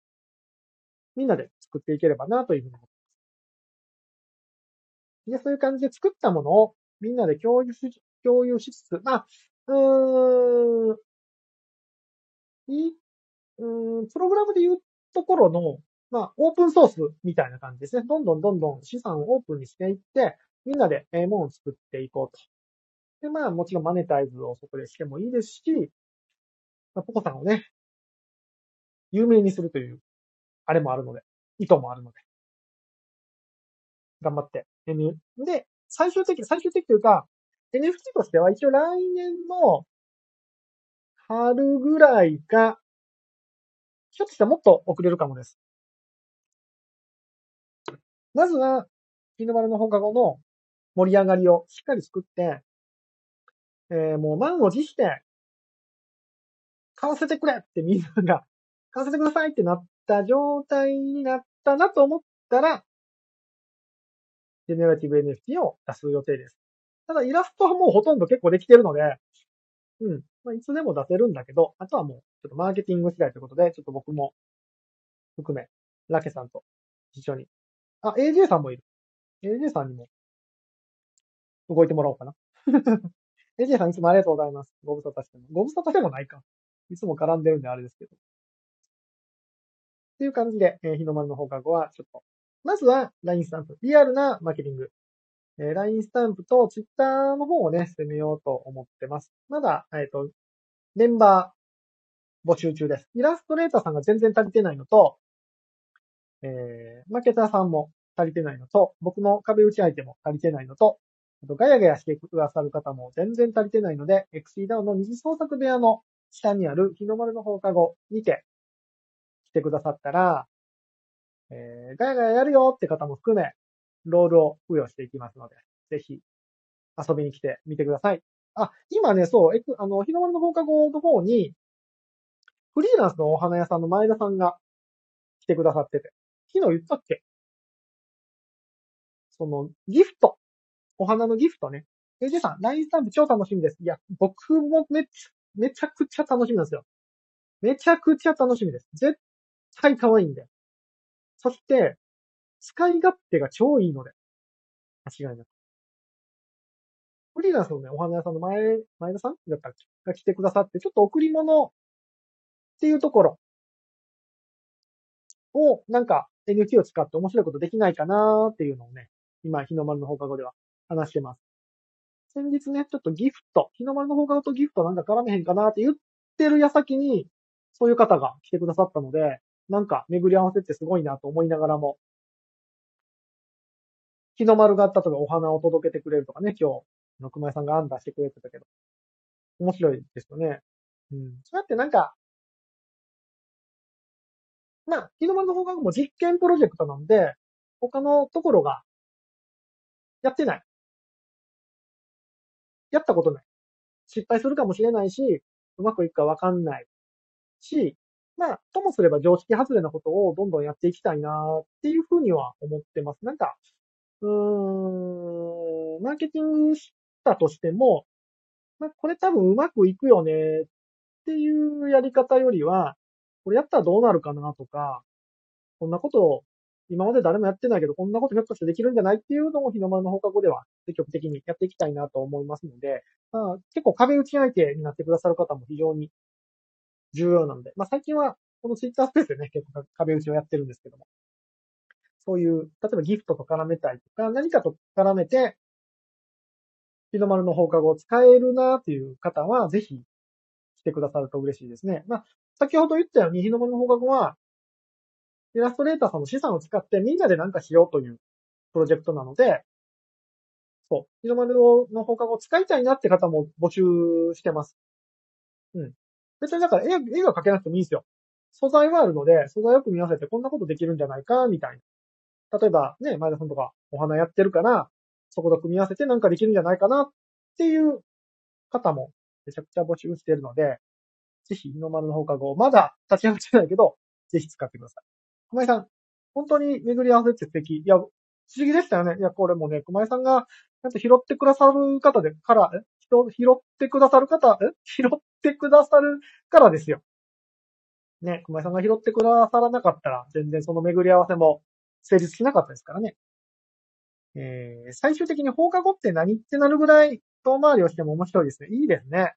みんなで作っていければなというふうに思ってます。で、そういう感じで作ったものをみんなで共有し、共有しつつ、まあ、うーん、いい、うん、プログラムで言うところの、まあ、オープンソースみたいな感じですね。どんどんどんどん資産をオープンにしていって、みんなでええものを作っていこうと。で、まあ、もちろんマネタイズをそこでしてもいいですし、まあ、ポコさんをね、有名にするという、あれもあるので、意図もあるので、頑張って。で、最終的、最終的というか、NFT としては一応来年の春ぐらいか、ひょっとしたらもっと遅れるかもです。まずは、日の丸の放課後の盛り上がりをしっかり作って、えーもう満を持して、買わせてくれってみんなが、買わせてくださいってなった状態になったなと思ったら、ジェネラティブ NFT を出す予定です。ただイラストはもうほとんど結構できてるので、うん。まあ、いつでも出せるんだけど、あとはもう、ちょっとマーケティング次第ということで、ちょっと僕も含め、ラケさんと一緒に。あ、AJ さんもいる。AJ さんにも動いてもらおうかな。AJ さんいつもありがとうございます。ご無沙汰しても。ご無沙汰でもないか。いつも絡んでるんであれですけど。っていう感じで、えー日の丸の放課後は、ちょっと、まずは LINE スタンプ。リアルなマーケティング。えー LINE スタンプと Twitter の方をね、攻めようと思ってます。まだ、えっ、と、メンバー募集中です。イラストレーターさんが全然足りてないのと、えー、マーケターさんも足りてないのと、僕の壁打ち相手も足りてないのと、あとガヤガヤしてくださる方も全然足りてないので、XEDAO の二次創作部屋の下にある日の丸の放課後にて来てくださったら、えー、ガヤガヤやるよって方も含め、ロールを付与していきますので、ぜひ遊びに来てみてください。あ、今ね、そう、えあの、日の丸の放課後の方に、フリーランスのお花屋さんの前田さんが来てくださってて、昨日言ったっけ？その、ギフト。お花のギフトね。AJ さん、LINE スタンプ超楽しみです。いや、僕もめっちゃ、めちゃくちゃ楽しみなんですよ。めちゃくちゃ楽しみです。絶対可愛いんで。そして、使い勝手が超いいので。間違いなく。フリーランスのね、お花屋さんの前、前田さんだったっけ？が来てくださって、ちょっと贈り物っていうところを、なんか NFT を使って面白いことできないかなーっていうのをね、今、日の丸の放課後では話してます。先日ね、ちょっとギフト、日の丸の放課後とギフトなんか絡めへんかなって言ってる矢先に、そういう方が来てくださったので、なんか巡り合わせってすごいなと思いながらも、日の丸があったとかお花を届けてくれるとかね、今日、の熊井さんが案出してくれてたけど、面白いですよね。うん。そうやってなんか、まあ、日の丸の放課後も実験プロジェクトなんで、他のところが、やってない。やったことない。失敗するかもしれないし、うまくいくかわかんないし、まあ、ともすれば常識外れなことをどんどんやっていきたいなっていうふうには思ってます。なんか、うーん、マーケティングしたとしても、まあ、これ多分うまくいくよねっていうやり方よりは、これやったらどうなるかなとか、こんなことを今まで誰もやってないけど、こんなことひょっとしてできるんじゃないっていうのを日の丸の放課後では積極的にやっていきたいなと思いますので、まあ、結構壁打ち相手になってくださる方も非常に重要なので、まあ最近はこのツイッタースペースでね、結構壁打ちをやってるんですけども、そういう、例えばギフトと絡めたいとか、何かと絡めて、日の丸の放課後を使えるなっていう方は、ぜひしてくださると嬉しいですね。まあ、先ほど言ったように、日の丸の放課後は、イラストレーターさんの資産を使ってみんなで何かしようというプロジェクトなので、そう。日の丸の放課後を使いたいなって方も募集してます。うん。別にだから絵絵が描けなくてもいいんですよ。素材はあるので、素材を組み合わせてこんなことできるんじゃないか、みたいな。例えばね、前田さんとかお花やってるから、そこと組み合わせてなんかできるんじゃないかなっていう方もめちゃくちゃ募集してるので、ぜひ日の丸の放課後、まだ立ち上がってないけど、ぜひ使ってください。熊井さん、本当に巡り合わせって素敵。いや、不思議でしたよね。いや、これもね、熊井さんが、ちゃんと拾ってくださる方で、から、え？人、拾ってくださる方、え？拾ってくださるからですよ。ね、熊井さんが拾ってくださらなかったら、全然その巡り合わせも成立しなかったですからね。えー、最終的に放課後って何ってなるぐらい遠回りをしても面白いですね。いいですね。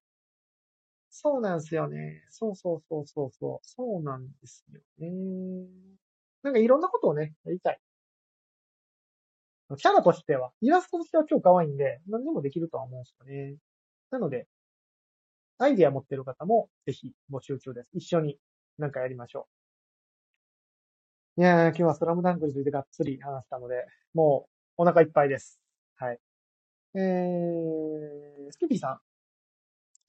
そうなんですよね。そうそうそうそうそう。そうなんですよね。なんかいろんなことをね、やりたい。キャラとしては、イラストとしては超可愛いんで、何でもできるとは思うんですよね。なので、アイディア持ってる方もぜひ募集中です。一緒になんかやりましょう。いやー、今日はスラムダンクについてがっつり話したので、もうお腹いっぱいです。はい。えー、スキピーさ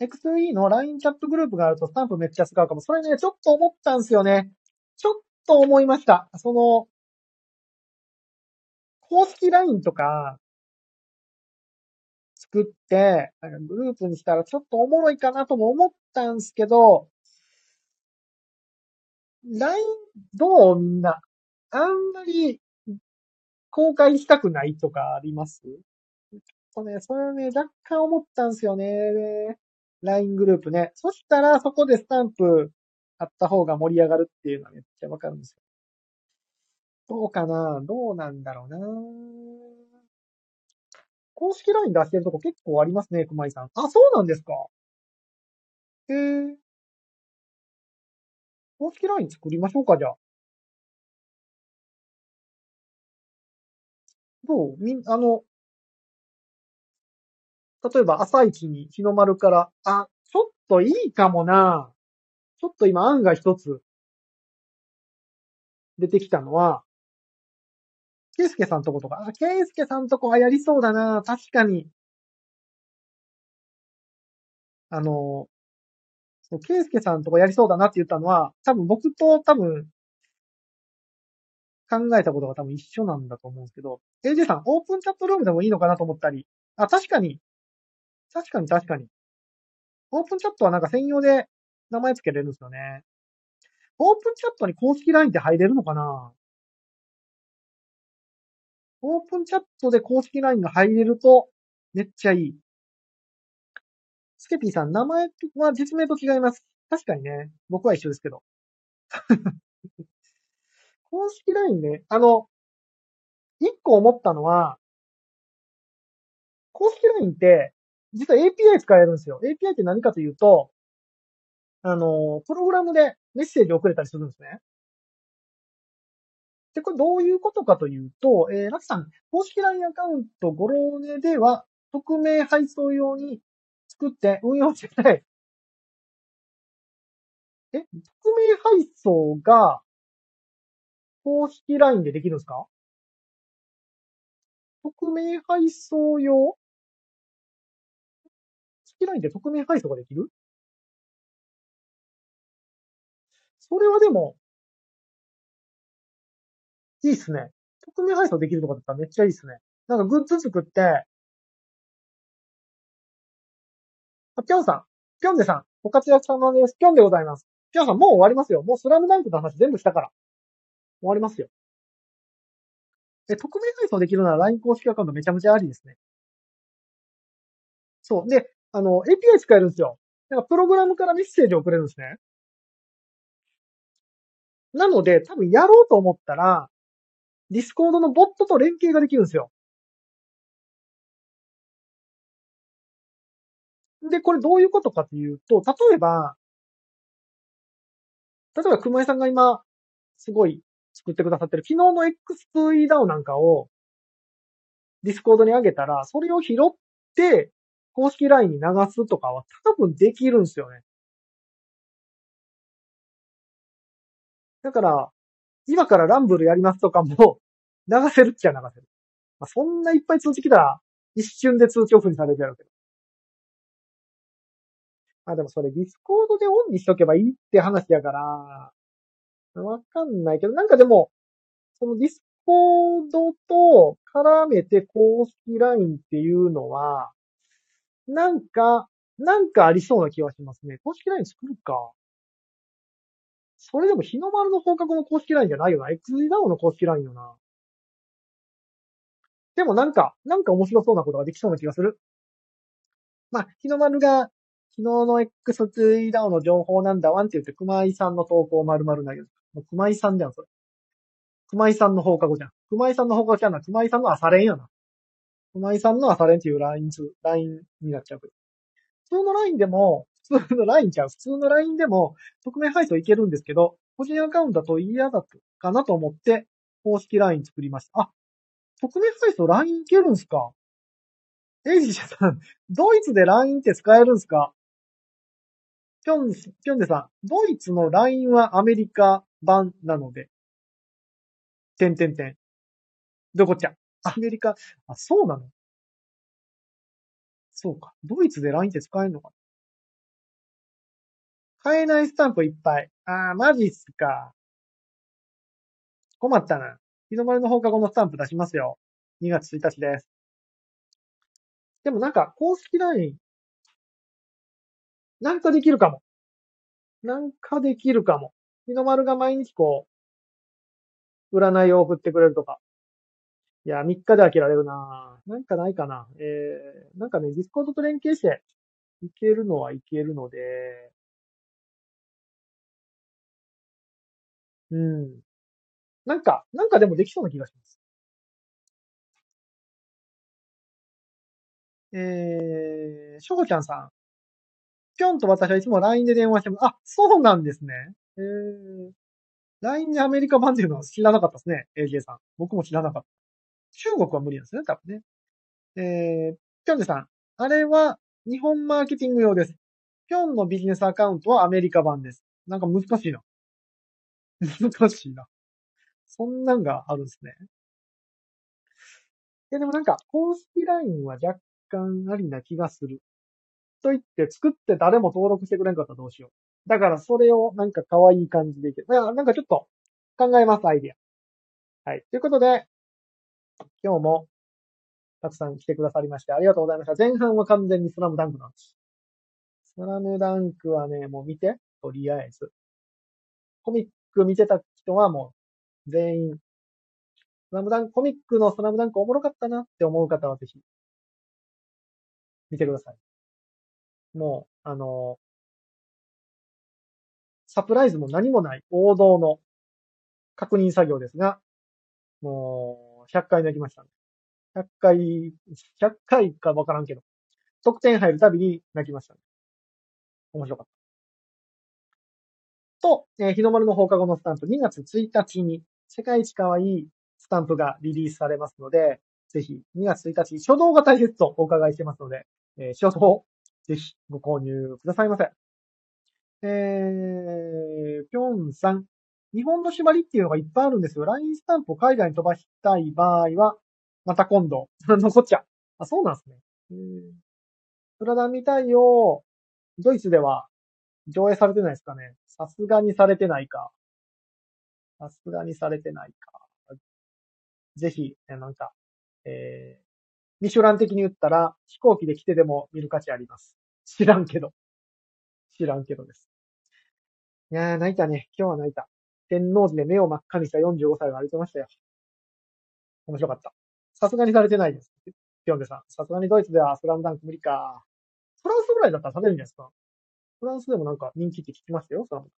ん。X2E の LINE チャットグループがあるとスタンプめっちゃ使うかも。それね、ちょっと思ったんすよね。ちょっと思いました。その、公式 LINE とか、作って、グループにしたらちょっとおもろいかなとも思ったんすけど、LINE どうみんな。あんまり公開したくないとかあります？とね、それはね、若干思ったんすよね。LINE グループね。そしたらそこでスタンプあった方が盛り上がるっていうのはめっちゃわかるんですよ。どうかな？どうなんだろうな？公式 LINE 出してるとこ結構ありますね、熊井さん。あ、そうなんですか？へえ。公式 LINE 作りましょうか、じゃあ。どう？みん、あの、例えば朝一に日の丸から、あ、ちょっといいかもな。ちょっと今案が一つ出てきたのは、ケイスケさんとことか、あ、ケイスケさんとこはやりそうだな。確かに。あの、そう、ケイスケさんとこやりそうだなって言ったのは、多分僕と多分、考えたことが多分一緒なんだと思うんですけど、AJ さん、オープンチャットルームでもいいのかなと思ったり、あ、確かに、確かに確かに。オープンチャットはなんか専用で名前つけれるんですよね。オープンチャットに公式 LINE って入れるのかな？オープンチャットで公式 LINE が入れると、めっちゃいい。スケピーさん、名前は実名と違います。確かにね。僕は一緒ですけど。公式 LINE ね。あの、一個思ったのは、公式 LINE って、実は API 使えるんですよ。API って何かというと、あの、プログラムでメッセージを送れたりするんですね。で、これどういうことかというと、えー、ラキさん、公式 LINE アカウントゴローネでは、匿名配送用に作って運用してない。え、匿名配送が公式 LINE でできるんですか？匿名配送用？公式 LINE で匿名配送ができる？それはでも、いいっすね。匿名配送できるとかだったらめっちゃいいっすね。なんかグッズ作って、あ、ぴょんさん。ぴょんでさん。ご活躍様です。ぴょんでございます。ぴょんさん、もう終わりますよ。もうスラムダンクの話全部したから。終わりますよ。え、匿名配送できるなら LINE 公式アカウントめちゃめちゃありですね。そう。で、あの、API 使えるんですよ。なんかプログラムからメッセージ送れるんですね。なので、多分やろうと思ったら、 Discord のボットと連携ができるんですよ。で、これどういうことかというと、例えば、例えば、熊井さんが今、すごい作ってくださってる、昨日の X2EDAO なんかを、 Discord に上げたら、それを拾って、公式 LINE に流すとかは多分できるんですよね。だから、今からランブルやりますとかも、流せるっちゃ流せる。まあ、そんないっぱい通知来たら、一瞬で通知オフにされるやろうけど。あ、でもそれ Discord でオンにしとけばいいって話やから、わかんないけど、なんかでも、その Discord と絡めて公式 LINE っていうのは、なんか、なんかありそうな気はしますね。公式 LINE 作るか。それでも日の丸の放課後の公式 LINE じゃないよな。XDAO の公式 LINE よな。でもなんか、なんか面白そうなことができそうな気がする。まあ、日の丸が、昨日の XDAO の情報なんだわんって言って、熊井さんの投稿丸々投げる。もう熊井さんじゃん、それ。熊井さんの放課後じゃん。熊井さんの放課後じゃんな。熊井さんの朝練やな。熊井さんの朝練っていう LINE つ、LINE になっちゃうけど。普通の LINE でも、普通の LINE ちゃう。普通の LINE でも、匿名配送いけるんですけど、個人アカウントだと嫌だかなと思って、公式 LINE 作りました。あ、匿名配送 LINE いけるんすか？エイジシャさん、ドイツで LINE って使えるんすか？ピョン、ピョンデさん、ドイツの LINE はアメリカ版なので、てんてんてん。どこっちゃ？アメリカ、あ、そうなの？そうか。ドイツで LINE って使えるのか買えないスタンプいっぱい。あー、マジっすか。困ったな。日の丸の放課後のスタンプ出しますよ。2月1日です。でもなんか、公式 LINE、なんかできるかも。なんかできるかも。日の丸が毎日こう、占いを送ってくれるとか。いや、3日で飽きられるななんかないかな。えー、なんかね、 Discord と連携して、いけるのはいけるので、うん。なんか、なんかでもできそうな気がします。えー、しょこちゃんさん。ぴょんと私はいつも LINE で電話してます。あ、そうなんですね。えー、LINE でアメリカ版っていうのは知らなかったですね。AJ さん。僕も知らなかった。中国は無理なんですね、多分ね。えー、ぴょんでさん。あれは日本マーケティング用です。ぴょんのビジネスアカウントはアメリカ版です。なんか難しいな。難しいな。そんなんがあるんですね。え、でもなんか、公式 LINE は若干ありな気がする。と言って、作って誰も登録してくれんかったらどうしよう。だからそれをなんか可愛い感じでいける。いや、なんかちょっと考えます、アイディア。はい。ということで、今日もたくさん来てくださりましてありがとうございました。前半は完全にスラムダンクなんです。スラムダンクはね、もう見て、とりあえず。コミック見てた人はもう全員、スラムダンク、コミックのスラムダンクおもろかったなって思う方はぜひ、見てください。もう、あの、サプライズも何もない王道の確認作業ですが、もう、100回泣きましたね。100回、100回かわからんけど、得点入るたびに泣きましたね。面白かった。と、えー日の丸の放課後のスタンプ2月1日に世界一可愛いスタンプがリリースされますので、ぜひ2月1日、初動が大切とお伺いしてますので、えー初動、ぜひご購入くださいませ。えー、ぴょんさん。日本の縛りっていうのがいっぱいあるんですよ。LINE スタンプを海外に飛ばしたい場合は、また今度、残っちゃう。あ、そうなんですね。えー、プラダンみたいを、ドイツでは上映されてないですかね。さすがにされてないか。さすがにされてないか。ぜひ、えなんか、えー、ミシュラン的に言ったら、飛行機で来てでも見る価値あります。知らんけど。知らんけどです。いやー、泣いたね。今日は泣いた。天王寺で目を真っ赤にした45歳が歩いてましたよ。面白かった。さすがにされてないです。ピョンデさん。さすがにドイツではスラムダンク無理か。フランスぐらいだったらされるんじゃないですか。フランスでもなんか人気って聞きましたよ、スラムダンク。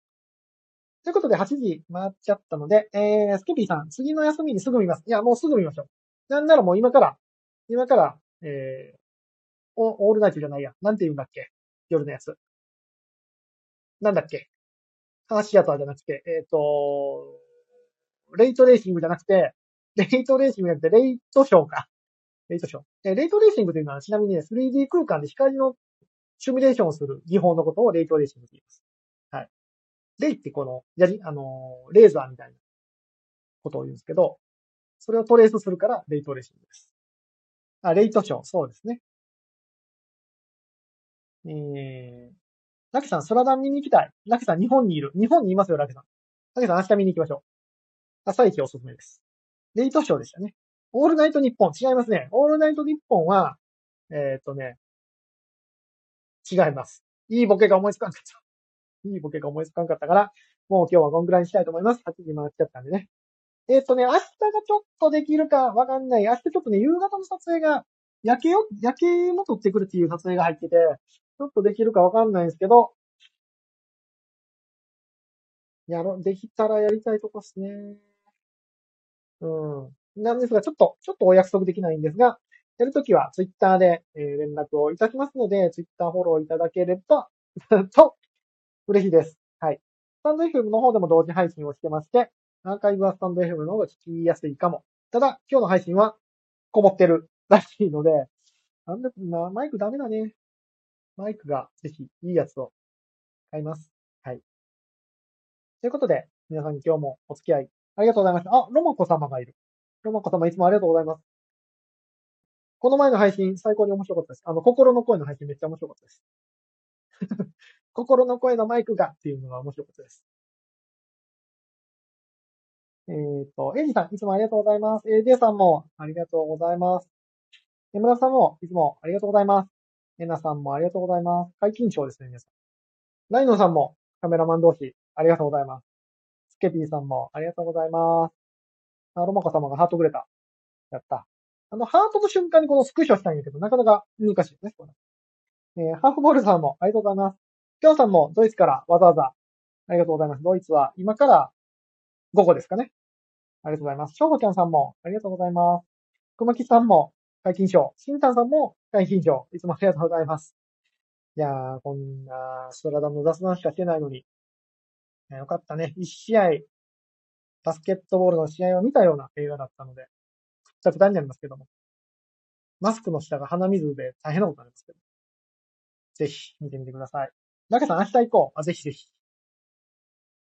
ということで、8時回っちゃったので、えー、スケピーさん、次の休みにすぐ見ます。いや、もうすぐ見ましょう。なんならもう今から、今から、えー、オオールナイトじゃないや。なんて言うんだっけ？夜のやつ。なんだっけ？カーシアターじゃなくて、えっ、と、レイトレーシングじゃなくて、レイトレーシングじゃなくて、レイトショーか。レイトショー。えレイトレーシングというのは、ちなみにね、3D 空間で光のシミュレーションをする技法のことをレイトレーシングと言います。はい。レイってこの、やり、あの、レーザーみたいなことを言うんですけど、それをトレースするからレイトレーシングです。あ、レイトショー、そうですね。えー、ラケさん、空ダン見に行きたい。ラケさん、日本にいる。日本にいますよ、ラケさん。ラケさん、明日見に行きましょう。朝一おすすめです。レイトショーでしたね。オールナイトニッポン、違いますね。オールナイトニッポンは、えー、っとね、違います。いいボケが思いつかんかった。いいボケが思いつかんかったから、もう今日はこんぐらいにしたいと思います。8時回っちゃったんでね。えっ、とね、明日がちょっとできるかわかんない。明日ちょっとね、夕方の撮影が、夜景を、夜景も撮ってくるっていう撮影が入ってて、ちょっとできるかわかんないんですけど、やろ、できたらやりたいとこっすね。うん。なんですが、ちょっと、ちょっとお約束できないんですが、やるときはツイッターで、えー、連絡をいたしますので、ツイッターフォローいただければ、と、嬉しいです。はい。スタンド FM の方でも同時配信をしてまして、アーカイブはスタンド FM の方が聞きやすいかも。ただ、今日の配信は、こもってるらしいので、なんで、まあ、マイクダメだね。マイクがぜひいいやつを買います。はい。ということで、皆さん今日もお付き合いありがとうございました。あ、ロマコ様がいる。ロマコ様いつもありがとうございます。この前の配信最高に面白かったです。あの、心の声の配信めっちゃ面白かったです。心の声のマイクがっていうのが面白かったです。えっ、ー、と、エイジさん、いつもありがとうございます。AJ さんもありがとうございます。江村さんもいつもありがとうございます。エナさんもありがとうございます。解禁賞ですね、皆さん。ライノさんもカメラマン同士ありがとうございます。スケピーさんもありがとうございます。あ、ロマコ様がハートくれた。やった。あの、ハートの瞬間にこのスクショしたいんだけど、なかなか難しいですね、これ。えー、ハーフボールさんもありがとうございます。きょうさんもドイツからわざわざありがとうございます。ドイツは今から午後ですかね。ありがとうございます。しょうごちゃんさんもありがとうございます。くまきさんも解禁賞。しんたんさんも解禁賞。いつもありがとうございます。いやー、こんな、ストラダムの雑談しかしてないのに。よかったね。一試合、バスケットボールの試合を見たような映画だったので、くったくたになりますけども。マスクの下が鼻水で大変なことになりますけど。ぜひ見てみてください。中さん明日行こう。あ、ぜひぜひ。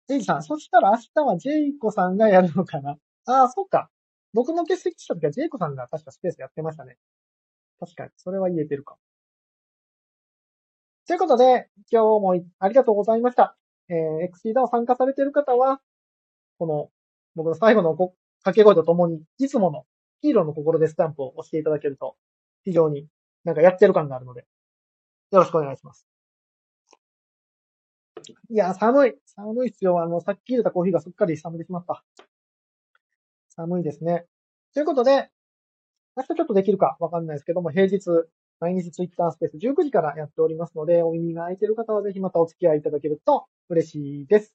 ジェイジさん、そしたら明日はジェイコさんがやるのかな？ああ、そうか。僕の欠席した時はジェイコさんが確かスペースやってましたね。確かに。それは言えてるか。ということで、今日もありがとうございました。えー、XC ダを参加されている方は、この、僕の最後の掛け声とともに、いつものヒーローの心でスタンプを押していただけると、非常になんかやってる感があるので、よろしくお願いします。いや、寒い。寒いっすよ。あの、さっき入れたコーヒーがすっかり冷めてしまった。寒いですね。ということで、明日ちょっとできるかわかんないですけども、平日、毎日ツイッタースペース19時からやっておりますので、お耳が空いてる方はぜひまたお付き合いいただけると嬉しいです。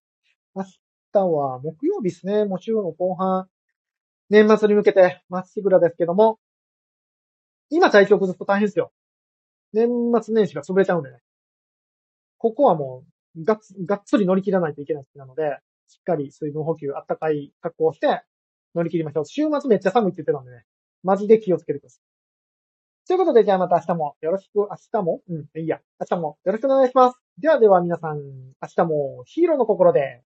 明日は木曜日ですね。もう週の後半、年末に向けてまっしぐらですけども、今体調崩すと大変ですよ。年末年始が潰れちゃうんでね。ここはもうがっがっつり乗り切らないといけないなので、しっかり水分補給、あったかい格好をして乗り切りましょう。週末めっちゃ寒いって言ってたんでね、マジで気をつけてください。ということで、じゃあまた明日もよろしく、明日も？うん、いいや。明日もよろしくお願いします。ではでは皆さん、明日もヒーローの心で